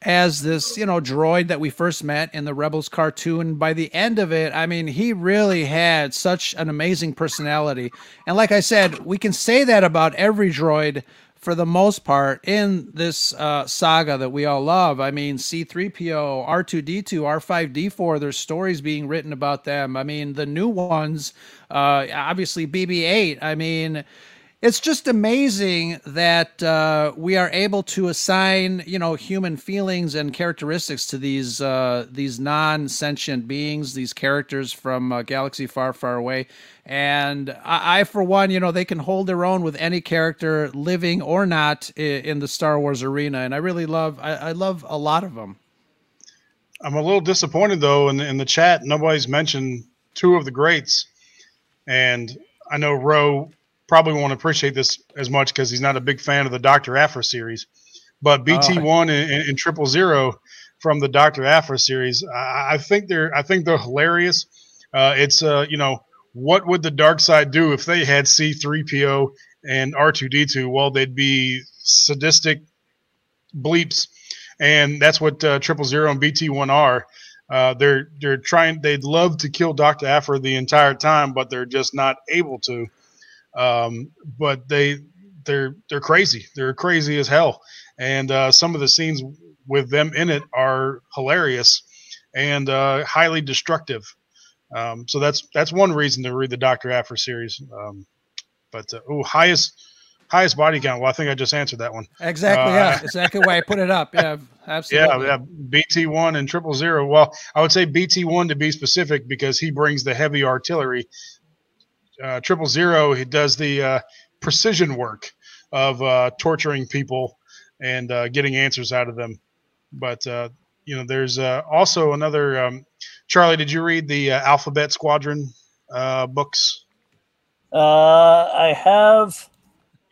as this, you know, droid that we first met in the Rebels cartoon. By the end of it, I mean, he really had such an amazing personality. And like I said, we can say that about every droid for the most part in this uh, saga that we all love. I mean, C3PO, R2D2, R5D4, there's stories being written about them. I mean, the new ones, uh, obviously BB 8. I mean, it's just amazing that uh, we are able to assign, you know, human feelings and characteristics to these uh, these non-sentient beings, these characters from a galaxy far, far away. And I, I, for one, you know, they can hold their own with any character, living or not, in, in the Star Wars arena. And I really love, I, I, love a lot of them. I'm a little disappointed though in the, in the chat. Nobody's mentioned two of the greats, and I know Roe probably won't appreciate this as much because he's not a big fan of the Doctor Aphra series. But BT one oh. and, and, Triple Zero from the Doctor Aphra series, I, I, think they're I think they're hilarious. Uh, it's uh, you know what would the dark side do if they had C3PO and R2D2? Well, they'd be sadistic bleeps, and that's what uh, Triple Zero and BT one are. Uh, they're they're trying. They'd love to kill Doctor Aphra the entire time, but they're just not able to. Um, but they they're they're crazy. They're crazy as hell. And uh, some of the scenes with them in it are hilarious and uh, highly destructive. Um, so that's that's one reason to read the Doctor Aphra series. Um, but uh, oh, highest highest body count. Well, I think I just answered that one. Exactly. Uh, yeah, exactly why I put it up. Yeah, absolutely. Yeah, yeah. BT one and triple zero. Well, I would say BT one to be specific because he brings the heavy artillery Triple Zero, he does the uh, precision work of uh, torturing people and uh, getting answers out of them. But uh, you know, there's uh, also another. Um, Charlie, did you read the Alphabet Squadron books? I have.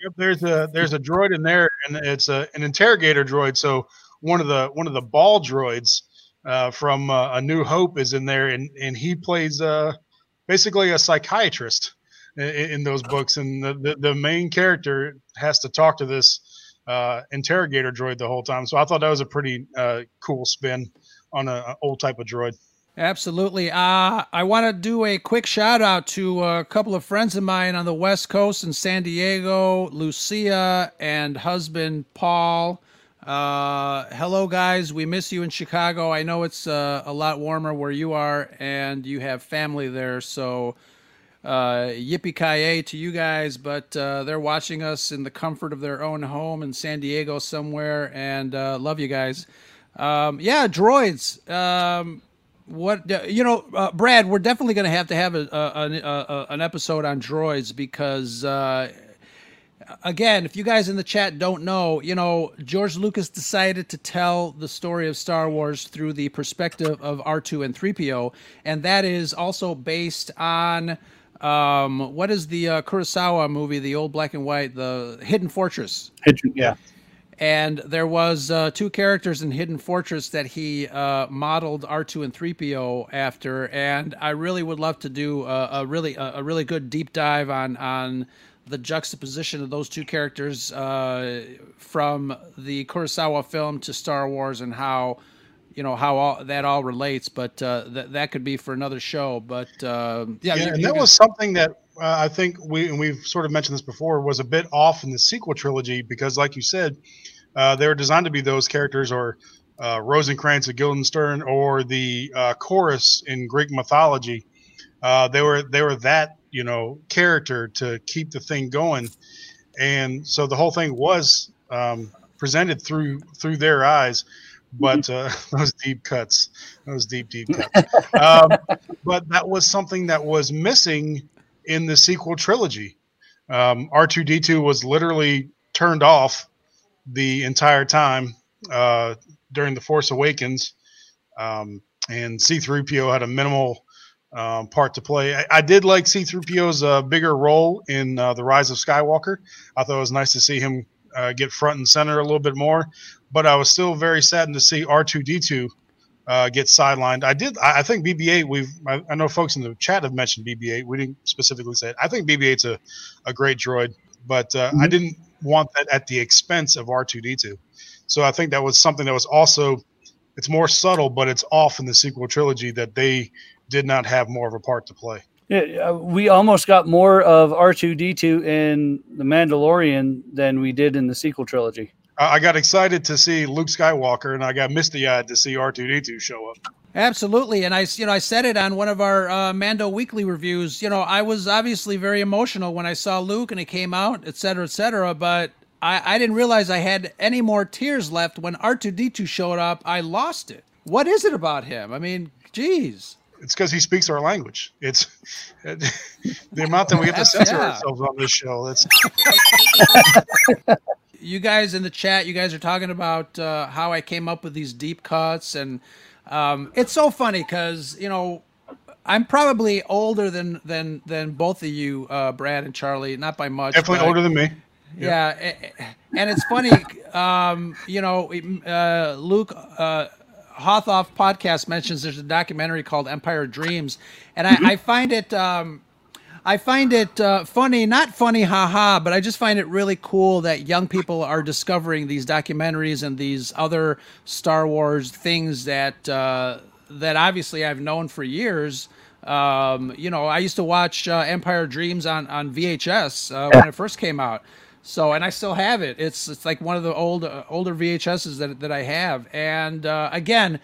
Yep, there's a there's a droid in there, and it's a, an interrogator droid. So one of the one of the ball droids uh, from uh, A New Hope is in there, and and he plays uh, basically a psychiatrist in, in those books, and the, the, the main character has to talk to this uh, interrogator droid the whole time. So I thought that was a pretty uh, cool spin on an old type of droid. Absolutely. Uh, I want to do a quick shout out to a couple of friends of mine on the West Coast in San Diego, Lucia and husband Paul. Uh, hello, guys. We miss you in Chicago. I know it's uh, a lot warmer where you are, and you have family there. So uh, yippee ki to you guys, but uh, they're watching us in the comfort of their own home in San Diego somewhere, and uh, love you guys. Um, yeah, droids. Um, what you know, uh, Brad? We're definitely going to have to have a, a, a, an episode on droids because. Uh, again, if you guys in the chat don't know, you know, George Lucas decided to tell the story of Star Wars through the perspective of R2 and 3PO, and that is also based on um, what is the uh, Kurosawa movie, the old black and white, the Hidden Fortress? Hidden, yeah. And there was uh, two characters in Hidden Fortress that he uh, modeled R2 and 3PO after, and I really would love to do a, a really a, a, really good deep dive on on the juxtaposition of those two characters uh, from the Kurosawa film to Star Wars and how you know how all that all relates, but uh, that that could be for another show. But uh, yeah, yeah you- and you that can- was something that uh, I think we and we've sort of mentioned this before was a bit off in the sequel trilogy because, like you said, uh, they were designed to be those characters or uh, Rosencrantz of Guildenstern or the uh, chorus in Greek mythology. Uh, they were they were that you know character to keep the thing going, and so the whole thing was um, presented through through their eyes. But uh, those deep cuts, those deep deep cuts. Um, but that was something that was missing in the sequel trilogy. Um, R2D2 was literally turned off the entire time uh, during the Force Awakens, um, and C3PO had a minimal um, part to play. I, I did like C3PO's uh, bigger role in uh, the Rise of Skywalker. I thought it was nice to see him uh, get front and center a little bit more, but I was still very saddened to see R2D2 uh, get sidelined. I did. I, I think BB-8. We've. I, I know folks in the chat have mentioned BB-8. We didn't specifically say it. I think BB-8's a, a great droid, but uh, I didn't want that at the expense of R2D2. So I think that was something that was also. It's more subtle, but it's off in the sequel trilogy that they did not have more of a part to play. Yeah, uh, we almost got more of R2D2 in The Mandalorian than we did in the sequel trilogy. I I got excited to see Luke Skywalker, and I got misty-eyed to see R2D2 show up. Absolutely, and I, you know, I said it on one of our uh, Mando weekly reviews. You know, I was obviously very emotional when I saw Luke and he came out, et cetera, et cetera. But I, I didn't realize I had any more tears left when R two D two showed up. I lost it. What is it about him? I mean, geez. It's because he speaks our language. It's the amount that we have to censor yeah. ourselves on this show. That's you guys in the chat, you guys are talking about uh, how I came up with these deep cuts, and um, it's so funny because you know I'm probably older than than than both of you, uh, Brad and Charlie, not by much. definitely older than me. Yeah, eh, and it's funny, um, you know, uh, Luke uh, Hothoff podcast mentions there's a documentary called Empire Dreams, and I, I find it. Um, I find it uh, funny, not funny, haha, but I just find it really cool that young people are discovering these documentaries and these other Star Wars things that uh, that obviously I've known for years. Um, you know, I used to watch uh, Empire Dreams on on VHS uh, when it first came out. So, and I still have it. It's it's like one of the old uh, older VHSs that that I have. And uh, again,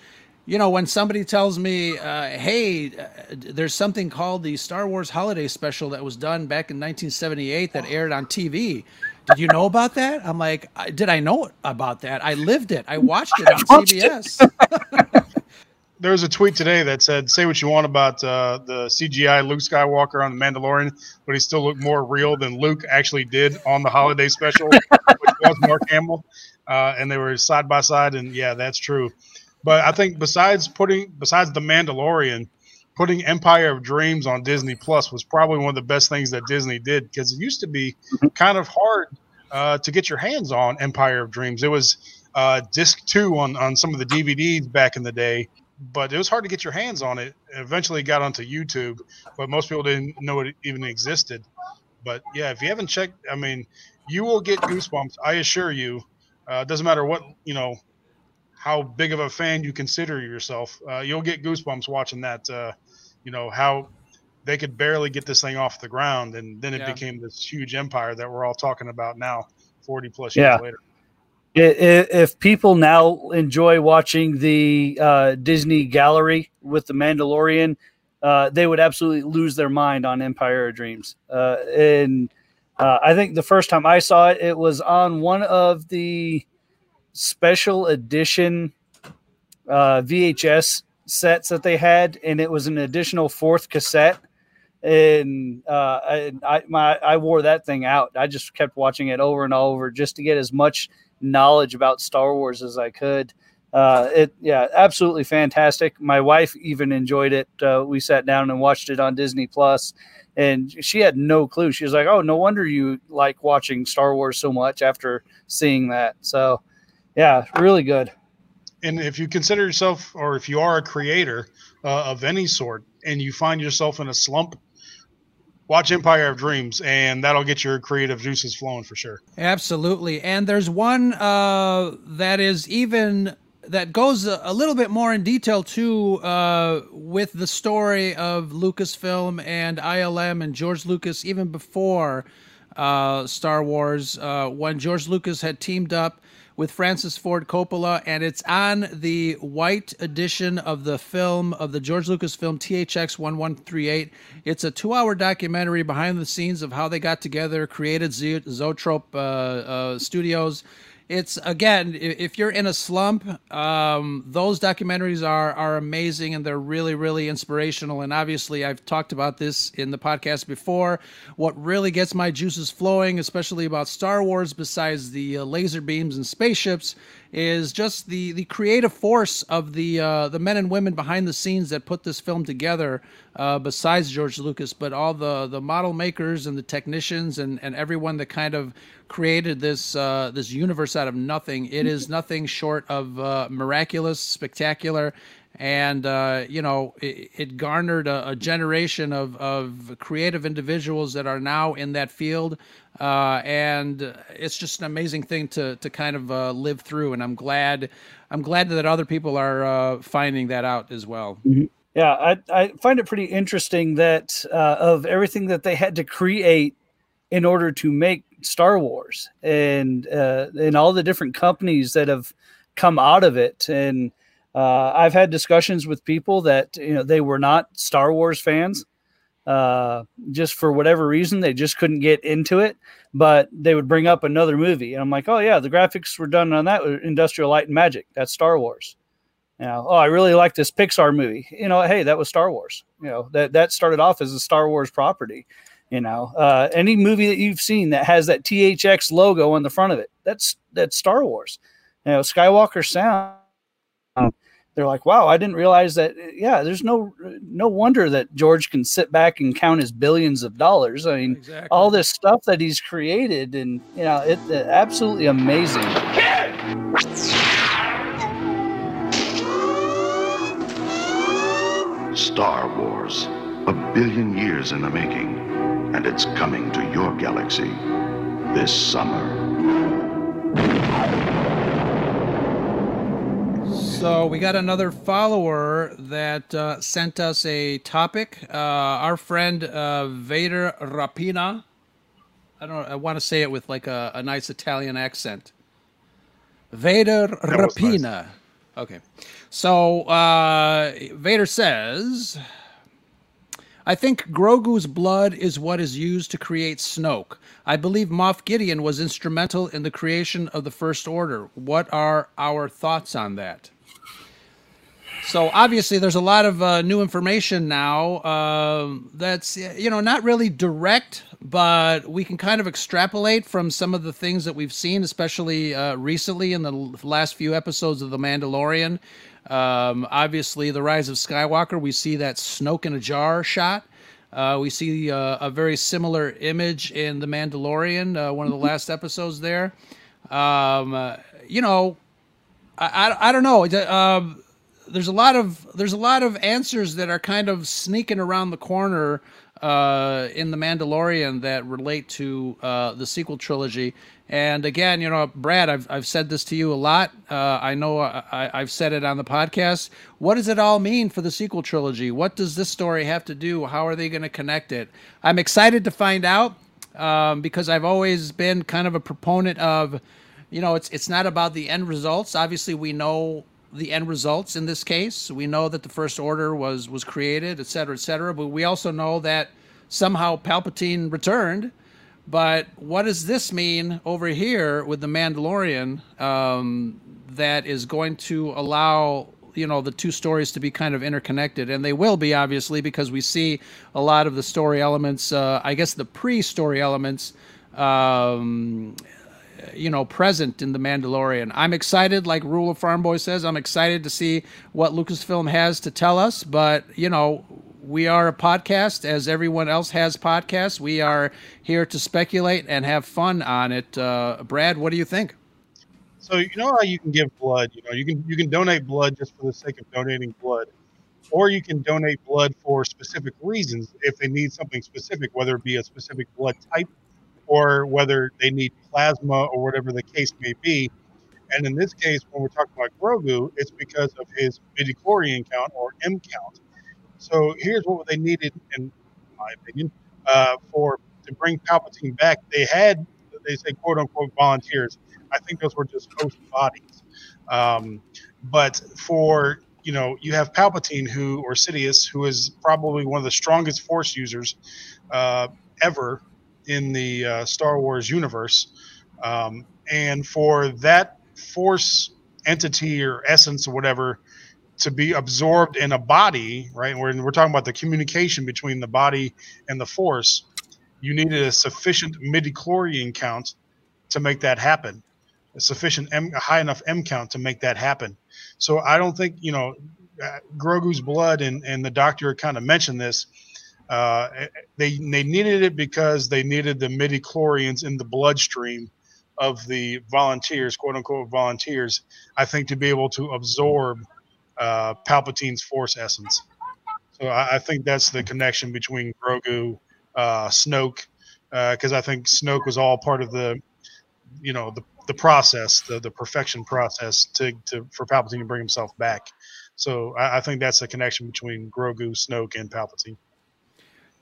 you know, when somebody tells me, uh, "Hey, uh, there's something called the Star Wars Holiday Special that was done back in 1978 that aired on TV," did you know about that? I'm like, did I know about that? I lived it. I watched it on watched it. There was a tweet today that said, "Say what you want about uh, the CGI Luke Skywalker on the Mandalorian, but he still looked more real than Luke actually did on the holiday special, which was Mark Hamill." Uh, and they were side by side, and yeah, that's true. But I think besides putting besides the Mandalorian, putting Empire of Dreams on Disney Plus was probably one of the best things that Disney did because it used to be kind of hard uh, to get your hands on Empire of Dreams. It was uh, disc two on on some of the DVDs back in the day, but it was hard to get your hands on it. It eventually got onto YouTube, but most people didn't know it even existed. But yeah, if you haven't checked, I mean, you will get goosebumps. I assure you. Uh, doesn't matter what you know, how big of a fan you consider yourself. Uh, you'll get goosebumps watching that. Uh, you know how they could barely get this thing off the ground, and then it Yeah. became this huge empire that we're all talking about now, forty plus Yeah. years later. If people now enjoy watching the uh, Disney Gallery with the Mandalorian, uh, they would absolutely lose their mind on Empire of Dreams. Uh, and uh, I think the first time I saw it, it was on one of the special edition uh, VHS sets that they had, and it was an additional fourth cassette. And uh, I, I, my, I wore that thing out. I just kept watching it over and over just to get as much knowledge about Star Wars as I could. Uh, it, yeah, absolutely fantastic. My wife even enjoyed it. Uh, we sat down and watched it on Disney Plus, and she had no clue. She was like, "Oh, no wonder you like watching Star Wars so much after seeing that." So, yeah, really good. and if you consider yourself or if you are a creator uh, of any sort and you find yourself in a slump watch empire of dreams and that'll get your creative juices flowing for sure Absolutely. And there's one uh, that is even that goes a, little bit more in detail too uh, with the story of Lucasfilm and ILM and George Lucas even before uh, Star Wars uh, when George Lucas had teamed up with Francis Ford Coppola, and it's on the white edition of the film of the George Lucas film THX 1138. It's a two hour documentary behind the scenes of how they got together, created Zoetrope uh, uh, Studios it's again if you're in a slump um, those documentaries are are amazing and they're really really inspirational. And obviously i've talked about this in the podcast before. What really gets my juices flowing especially about star wars besides the uh, laser beams and spaceships is just the the creative force of the uh, the men and women behind the scenes that put this film together. Uh, besides George Lucas, but all the the model makers and the technicians and and everyone that kind of created this uh, this universe out of nothing. It is nothing short of uh, miraculous, spectacular, and uh, you know it, it garnered a, a, generation of, of creative individuals that are now in that field uh, and it's just an amazing thing to to kind of uh, live through. And I'm glad I'm glad that other people are uh, finding that out as well. Mm-hmm. Yeah, I I find it pretty interesting that uh, of everything that they had to create in order to make Star Wars, and uh, and all the different companies that have come out of it, and uh, I've had discussions with people that you know they were not Star Wars fans uh, just for whatever reason they just couldn't get into it but they would bring up another movie and i'm like oh yeah the graphics were done on that industrial light and magic that's star wars. You know oh i really like this pixar movie. You know hey that was star wars. You know that that started off as a star wars property you know uh, any movie that you've seen that has that thx logo on the front of it that's that's star wars. You know skywalker sound they're like, wow, I didn't realize that. Yeah, there's no no wonder that George can sit back and count his billions of dollars. I mean, exactly. all this stuff that he's created, and you know, it, it absolutely amazing. Star Wars, a billion years in the making, and it's coming to your galaxy this summer. So we got another follower that uh, sent us a topic. Uh, our friend uh, Vader Rapina. I don't. I want to say it with like a, a nice Italian accent. Vader Rapina. Nice. Okay. So uh, Vader says, I think Grogu's blood is what is used to create Snoke. I believe Moff Gideon was instrumental in the creation of the First Order. What are our thoughts on that? So obviously, there's a lot of uh, new information now uh, that's you know not really direct, but we can kind of extrapolate from some of the things that we've seen, especially uh, recently in the last few episodes of The Mandalorian. Um, obviously, the rise of Skywalker, we see that Snoke in a jar shot. Uh, we see uh, a very similar image in The Mandalorian, uh, one of the last episodes there. Um, you know, I, I, I, don't know. Um, there's a lot of there's a lot of answers that are kind of sneaking around the corner uh, in the Mandalorian that relate to uh, the sequel trilogy. And again, you know, Brad, I've I've said this to you a lot. Uh, I know I, have said it on the podcast. What does it all mean for the sequel trilogy? What does this story have to do? How are they going to connect it? I'm excited to find out um, because I've always been kind of a proponent of, you know, it's it's not about the end results. Obviously, we know the end results in this case. We know that the First Order was was created, et cetera, et cetera. But we also know that somehow Palpatine returned. But what does this mean over here with the Mandalorian um, that is going to allow you know the two stories to be kind of interconnected and they will be obviously because we see a lot of the story elements uh, i guess the pre-story elements um, you know, present in The Mandalorian. I'm excited, like Rule of Farm Boy says, I'm excited to see what Lucasfilm has to tell us. But, you know, we are a podcast, as everyone else has podcasts. We are here to speculate and have fun on it. Uh, Brad, what do you think? So you know how you can give blood. You know, you can you can donate blood just for the sake of donating blood, or you can donate blood for specific reasons if they need something specific, whether it be a specific blood type or whether they need plasma or whatever the case may be. And in this case, when we're talking about Grogu, it's because of his midichlorian count or M count. So here's what they needed, in my opinion, uh, for to bring Palpatine back. They had, they say, quote unquote, volunteers. I think those were just host bodies. Um, but for you know, you have Palpatine, who or Sidious, who is probably one of the strongest Force users uh, ever in the uh, Star Wars universe. Um, and for that Force entity or essence or whatever to be absorbed in a body, right? We're, we're talking about the communication between the body and the Force. You needed a sufficient midichlorian count to make that happen, a sufficient M, a high enough M count to make that happen. So I don't think you know uh, Grogu's blood and and the doctor kind of mentioned this. Uh, they they needed it because they needed the midichlorians in the bloodstream of the volunteers, quote unquote volunteers. I think to be able to absorb uh, Palpatine's Force essence. So I, I, think that's the connection between Grogu, uh, Snoke, because uh, I think Snoke was all part of the, you know, the the process, the the perfection process to, to for Palpatine to bring himself back. So I, I think that's the connection between Grogu, Snoke, and Palpatine.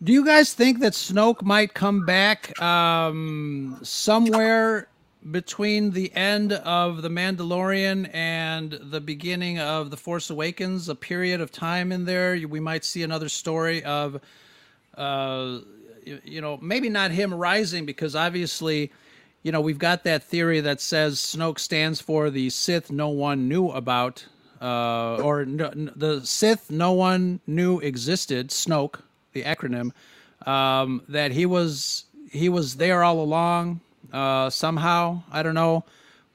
Do you guys think that Snoke might come back um, somewhere between the end of The Mandalorian and the beginning of The Force Awakens? A period of time in there, we might see another story of, uh, you know, maybe not him rising because obviously you know, we've got that theory that says Snoke stands for the Sith no one knew about, uh, or no, the Sith no one knew existed. Snoke, the acronym, um, that he was he was there all along uh, somehow. I don't know,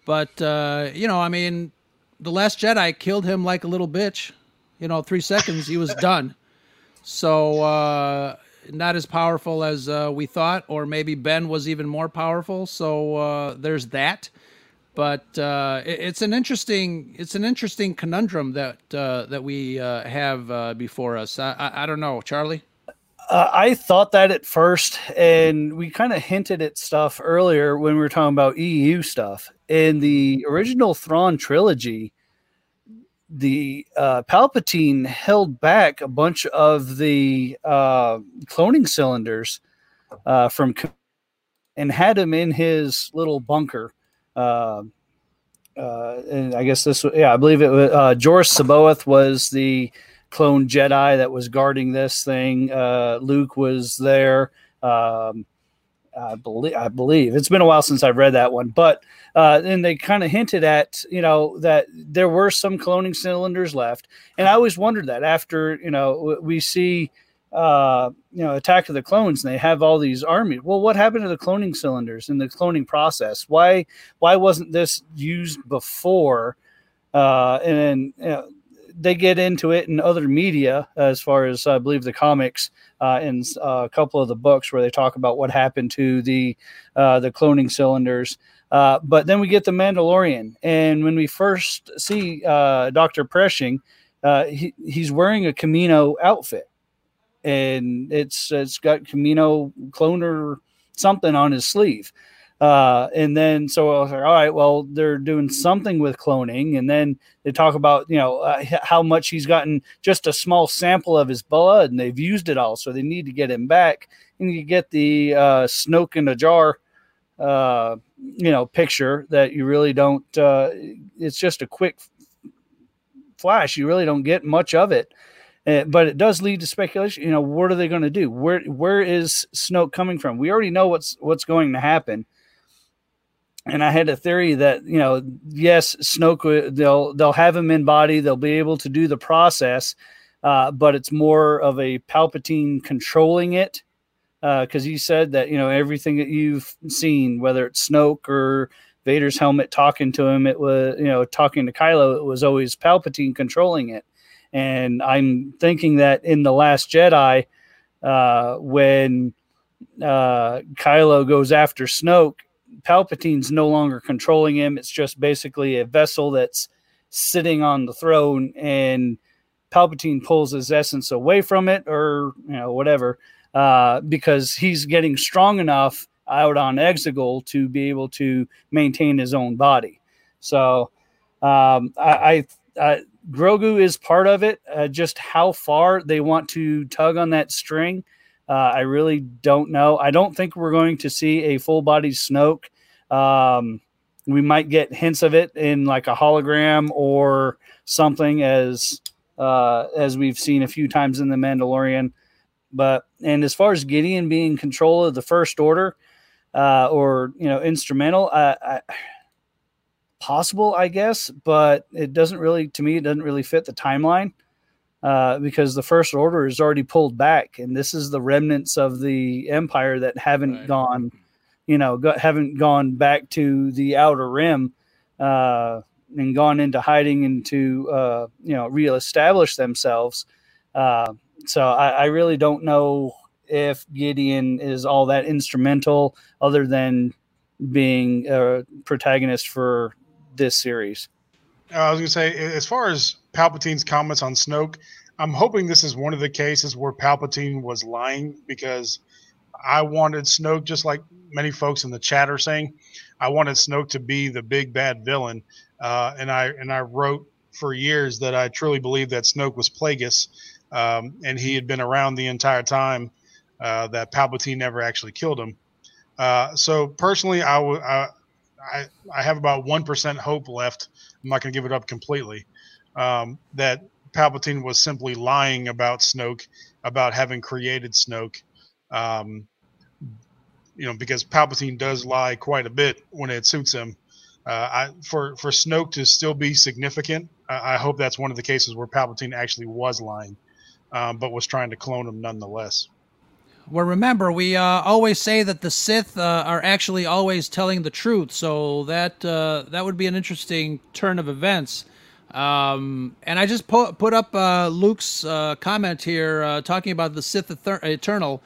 but uh, you know, I mean, the Last Jedi killed him like a little bitch. You know, three seconds he was done. So uh, not as powerful as uh, we thought, or maybe Ben was even more powerful. So uh, there's that. But uh, it, it's an interesting it's an interesting conundrum that that we have before us. I, I, I, don't know, Charlie. I thought that at first, and we kind of hinted at stuff earlier when we were talking about EU stuff. In the original Thrawn trilogy, the uh, Palpatine held back a bunch of the uh, cloning cylinders uh, from and had him in his little bunker. Uh, uh, and I guess this, yeah, I believe it was uh, Joruus C'baoth was the clone Jedi that was guarding this thing. Luke was there. Um, I believe I believe it's been a while since I've read that one, but uh, and they kind of hinted at you know that there were some cloning cylinders left, and I always wondered that after you know we see uh, you know Attack of the Clones and they have all these armies. Well, what happened to the cloning cylinders in the cloning process? Why why wasn't this used before? Uh, and you know, they get into it in other media, as far as I believe the comics uh, in uh, a couple of the books where they talk about what happened to the uh, the cloning cylinders. Uh, but then we get the Mandalorian, and when we first see uh, Doctor Pershing, uh, he, he's wearing a Kamino outfit, and it's it's got Kamino cloner something on his sleeve. Uh, and then so I was like, all right, well, they're doing something with cloning. And then they talk about, you know, uh, how much he's gotten just a small sample of his blood and they've used it all. So they need to get him back. And you get the uh, Snoke in a jar, uh, you know, picture that you really don't, uh, it's just a quick flash. You really don't get much of it. Uh, but it does lead to speculation. You know, what are they going to do? Where where is Snoke coming from? We already know what's what's going to happen and I had a theory that you know, yes, Snoke they'll they'll have him in body, they'll be able to do the process, uh, but it's more of a Palpatine controlling it because uh, he said that you know everything that you've seen, whether it's Snoke or Vader's helmet talking to him, it was you know talking to Kylo, it was always Palpatine controlling it, and I'm thinking that in the Last Jedi, uh, when uh, Kylo goes after Snoke Palpatine's no longer controlling him. It's just basically a vessel that's sitting on the throne, and Palpatine pulls his essence away from it, or you know whatever, uh, because he's getting strong enough out on Exegol to be able to maintain his own body. So um, I, I, Grogu is part of it. Uh, just how far they want to tug on that string, uh, I really don't know. I don't think we're going to see a full body Snoke. Um, we might get hints of it in like a hologram or something, as uh, as we've seen a few times in the Mandalorian. But and as far as Gideon being control of the First Order, uh, or you know, instrumental, I, I, possible, I guess, but it doesn't really, to me, it doesn't really fit the timeline uh, because the First Order is already pulled back, and this is the remnants of the Empire that haven't right. gone, you know, go, haven't gone back to the Outer Rim. Uh, and gone into hiding and to uh, you know reestablish themselves. Uh, so I, I, really don't know if Gideon is all that instrumental, other than being a protagonist for this series. Uh, I was going to say, as far as Palpatine's comments on Snoke, I'm hoping this is one of the cases where Palpatine was lying because I wanted Snoke, just like many folks in the chat are saying, I wanted Snoke to be the big bad villain, uh, and I and I wrote for years that I truly believed that Snoke was Plagueis, um, and he had been around the entire time uh, that Palpatine never actually killed him. Uh, so personally, I, w- I, I, I have about one percent hope left. I'm not going to give it up completely. Um, that Palpatine was simply lying about Snoke, about having created Snoke. Um, you know, because Palpatine does lie quite a bit when it suits him. Uh, I, for for Snoke to still be significant, I, I, hope that's one of the cases where Palpatine actually was lying, um, but was trying to clone him nonetheless. Well, remember, we uh, always say that the Sith uh, are actually always telling the truth, so that uh, that would be an interesting turn of events. Um, and I just po- put up uh, Luke's uh, comment here uh, talking about the Sith Eternal.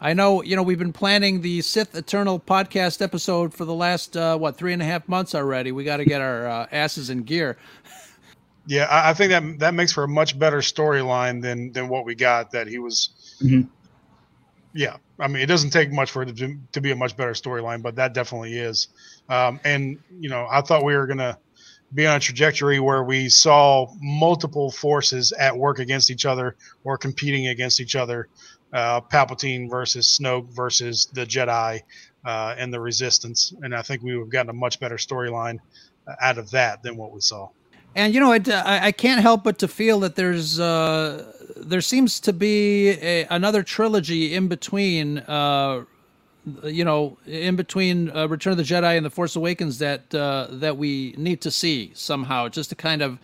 I know, you know, we've been planning the Sith Eternal podcast episode for the last what three and a half months already. We got to get our asses in gear. Yeah, I think that that makes for a much better storyline than than what we got. That he was. Mm-hmm yeah, I mean, it doesn't take much for it to, to be a much better storyline, but that definitely is. Um, and you know, I thought we were gonna be on a trajectory where we saw multiple forces at work against each other or competing against each other. Uh, Palpatine versus Snoke versus the Jedi uh, and the Resistance, and I think we would have gotten a much better storyline out of that than what we saw. And you know, it, I, I can't help but to feel that there's uh, there seems to be a, another trilogy in between. Uh, you know, in between uh, Return of the Jedi and The Force Awakens that uh, that we need to see somehow, just to kind of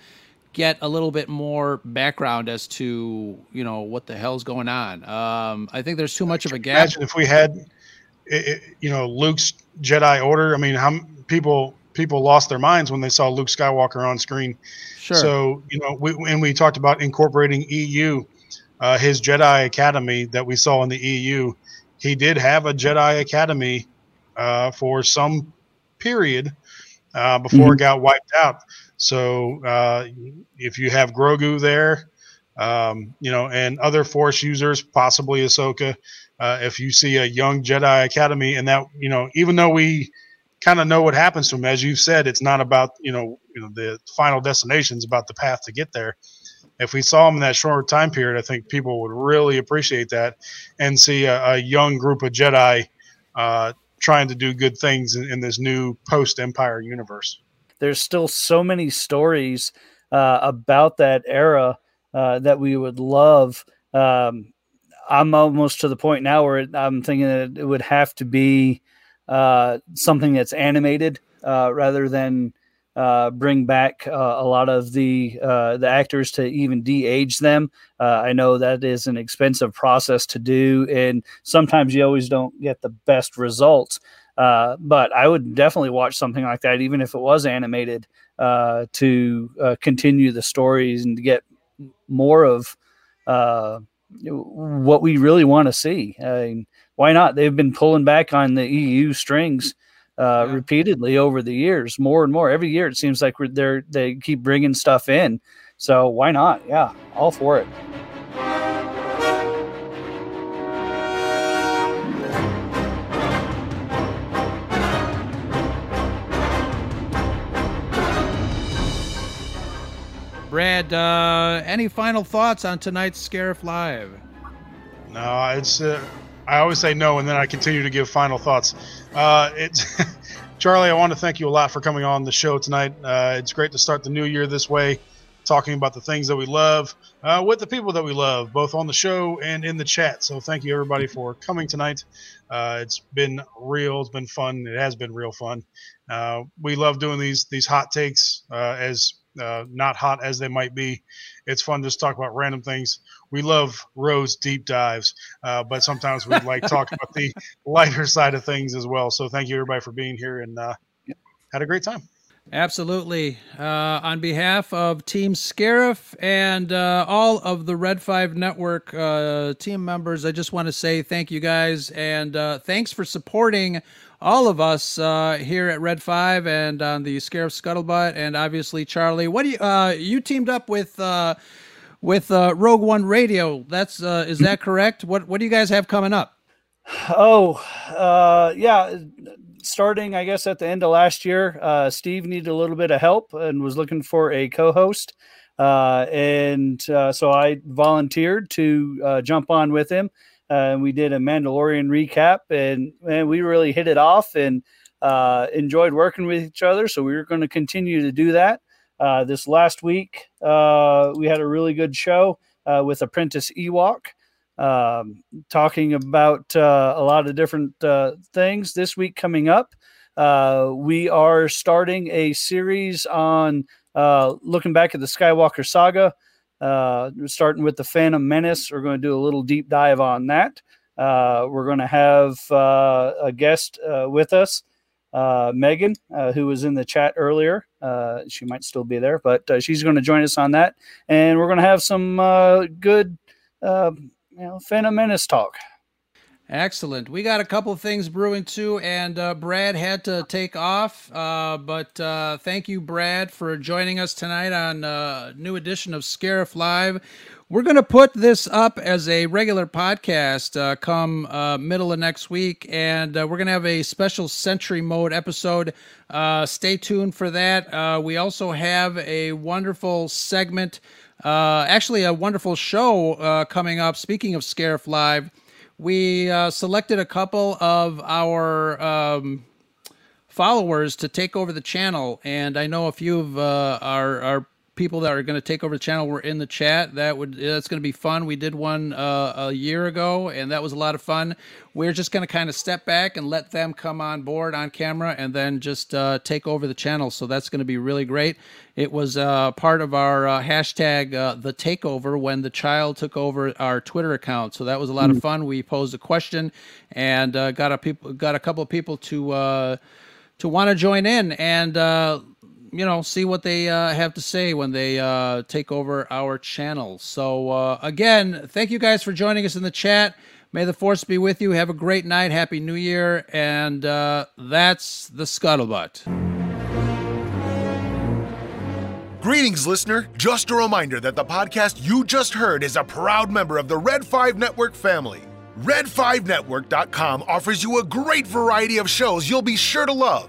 get a little bit more background as to you know what the hell's going on. Um, I think there's too much of a gap. Imagine if we had, it, you know, Luke's Jedi Order. I mean, how people people lost their minds when they saw Luke Skywalker on screen. Sure. So you know, we, and we talked about incorporating EU, uh, his Jedi Academy that we saw in the EU. He did have a Jedi Academy uh, for some period uh, before mm-hmm. it got wiped out. So uh, if you have Grogu there, um, you know, and other Force users, possibly Ahsoka. Uh, if you see a young Jedi Academy, and that you know, even though we kind of know what happens to them. As you've said, it's not about you know you know the final destination; it's about the path to get there. If we saw them in that short time period, I think people would really appreciate that and see a, a young group of Jedi uh, trying to do good things in, in this new post Empire universe. There's still so many stories uh, about that era uh, that we would love. Um, I'm almost to the point now where I'm thinking that it would have to be uh, something that's animated uh, rather than uh, bring back uh, a lot of the uh, the actors to even de-age them. Uh, I know that is an expensive process to do, and sometimes you always don't get the best results. but I would definitely watch something like that, even if it was animated, to continue the stories and to get more of what we really want to see. I mean, why not? They've been pulling back on the EU strings uh, yeah. repeatedly over the years, more and more. Every year, it seems like they're they keep bringing stuff in. So why not? Yeah, all for it. Brad, uh, any final thoughts on tonight's Scarif Live? No, it's. Uh, I always say no, and then I continue to give final thoughts. Uh, Charlie. I want to thank you a lot for coming on the show tonight. Uh, it's great to start the new year this way, talking about the things that we love uh, with the people that we love, both on the show and in the chat. So thank you everybody for coming tonight. Uh, it's been real. It's been fun. It has been real fun. Uh, we love doing these these hot takes uh, as not hot as they might be. It's fun just to talk about random things. We love Rose deep dives, uh, but sometimes we like talking about the lighter side of things as well. So thank you everybody for being here and uh, had a great time. Absolutely. Uh, on behalf of Team Scarif and uh, all of the Red 5 Network uh, team members, I just want to say thank you guys and uh, thanks for supporting all of us uh, here at Red 5 and on the Scarif Scuttlebutt. And obviously, Charlie, what do you, uh, you teamed up with. With Rogue One Radio, that's is that correct? What what do you guys have coming up? Oh, yeah starting, I guess, at the end of last year, uh, Steve needed a little bit of help and was looking for a co-host, uh, and uh, so I volunteered to uh, jump on with him. and we did a Mandalorian recap, and and we really hit it off and uh, enjoyed working with each other. So we were going to continue to do that. Uh, this last week, we had a really good show with Apprentice Ewok um, talking about uh, a lot of different uh, things this week coming up. Uh, we are starting a series on uh, looking back at the Skywalker saga, uh, starting with the Phantom Menace. We're going to do a little deep dive on that. Uh, we're going to have a guest with us. Megan, who was in the chat earlier, she might still be there, but she's going to join us on that. And we're going to have some good you know, Phantom Menace talk. Excellent. We got a couple things brewing too, and uh, Brad had to take off. Uh, but uh, thank you, Brad, for joining us tonight on a uh, new edition of Scarif Live. We're going to put this up as a regular podcast uh, come uh, middle of next week, and we're going to have a special Century Mode episode. stay tuned for that. we also have a wonderful segment uh, actually, a wonderful show uh, coming up. Speaking of Scarif Live, we uh, selected a couple of our um, followers to take over the channel, and I know a few of uh, our our people that are going to take over the channel were in the chat. That would that's going to be fun. We did one uh, a year ago, and that was a lot of fun. We're just going to kind of step back and let them come on board on camera, and then just uh, take over the channel. So that's going to be really great. It was uh, part of our uh, hashtag uh, the takeover when the child took over our Twitter account. So that was a lot mm. of fun. We posed a question and uh, got a people got a couple of people to to want to join in and you know, see what they uh, have to say when they uh, take over our channel. So, uh, again, thank you guys for joining us in the chat. May the force be with you. Have a great night. Happy New Year. And uh, that's the scuttlebutt. Greetings, listener. Just a reminder that the podcast you just heard is a proud member of the Red 5 Network family. Red5Network.com offers you a great variety of shows you'll be sure to love.